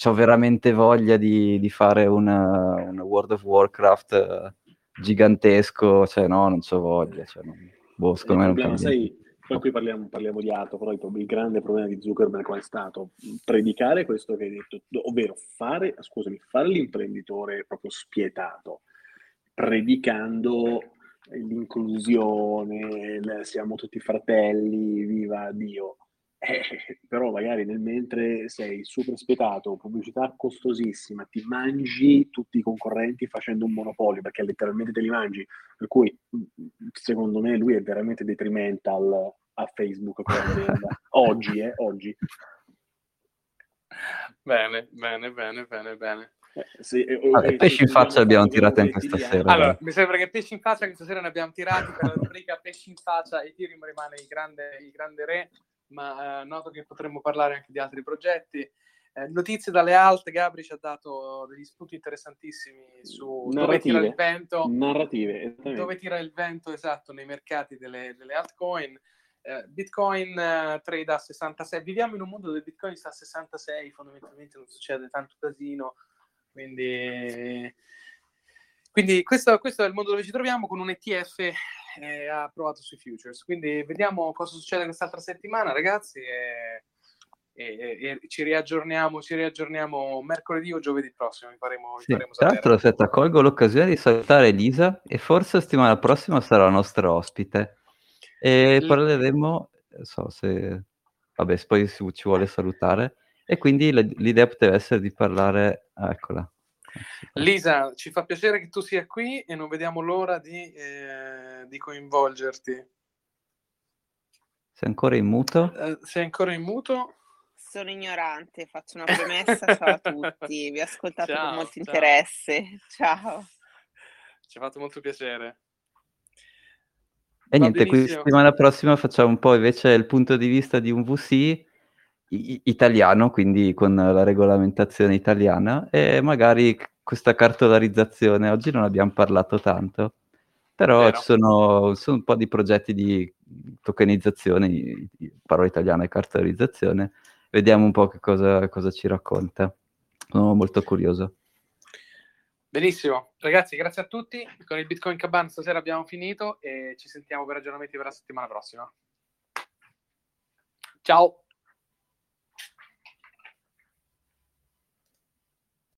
B: ho veramente voglia di, di fare una, una, World of Warcraft eh, gigantesco, cioè no, non ho voglia, cioè, non, boh, secondo me non problema,
C: sai, poi qui parliamo, parliamo, di altro, però il grande problema di Zuckerberg qual è stato? Predicare questo che hai detto, ovvero fare, scusami, fare l'imprenditore proprio spietato, predicando l'inclusione, siamo tutti fratelli, viva Dio. Eh, però magari nel mentre sei super spietato, pubblicità costosissima, ti mangi tutti i concorrenti facendo un monopolio, perché letteralmente te li mangi. Per cui secondo me lui è veramente detrimental a Facebook oggi, eh, oggi.
A: Bene, bene, bene, bene, bene.
B: Eh, sì, eh, ah, pesci in faccia abbiamo tirato anche stasera.
A: Allora, mi sembra che pesci in faccia questa sera ne abbiamo tirati per la rubrica pesci in faccia e Tirim rimane il grande, il grande re ma eh, noto che potremmo parlare anche di altri progetti. Eh, notizie dalle alte, Gabri ci ha dato degli spunti interessantissimi su narrative, dove tira il vento,
C: narrative,
A: dove tira il vento esatto nei mercati delle, delle altcoin. Eh, Bitcoin eh, trade a 66, viviamo in un mondo dove Bitcoin sta a 66, fondamentalmente non succede tanto casino, quindi, quindi questo, questo è il mondo dove ci troviamo con un ETF e ha provato sui futures. Quindi vediamo cosa succede quest'altra settimana, ragazzi. E, e, e ci, riaggiorniamo, ci riaggiorniamo mercoledì o giovedì prossimo. Vi faremo,
B: sì, faremo tra l'altro, aspetta, colgo l'occasione di salutare Elisa e forse la settimana prossima sarà la nostra ospite. E L- parleremo, so se, vabbè, poi ci vuole salutare. E quindi l'idea poteva essere di parlare, eccola,
A: Lisa, ci fa piacere che tu sia qui e non vediamo l'ora di, eh, di coinvolgerti.
B: Sei ancora in muto?
A: Uh, sei ancora in muto?
D: Sono ignorante, faccio una premessa, ciao a tutti, vi ho ascoltato ciao, con molto ciao. interesse, ciao.
A: Ci ha fatto molto piacere.
B: E Va niente, quindi settimana prossima facciamo un po' invece il punto di vista di un VC italiano, quindi con la regolamentazione italiana, e magari questa cartolarizzazione. Oggi non abbiamo parlato tanto, però ci sono, sono, un po' di progetti di tokenizzazione, parola italiana e cartolarizzazione. Vediamo un po' che cosa, cosa ci racconta. Sono molto curioso.
A: Benissimo, ragazzi, grazie a tutti. Con il Bitcoin Caban stasera abbiamo finito e ci sentiamo per ragionamenti per la settimana prossima. Ciao.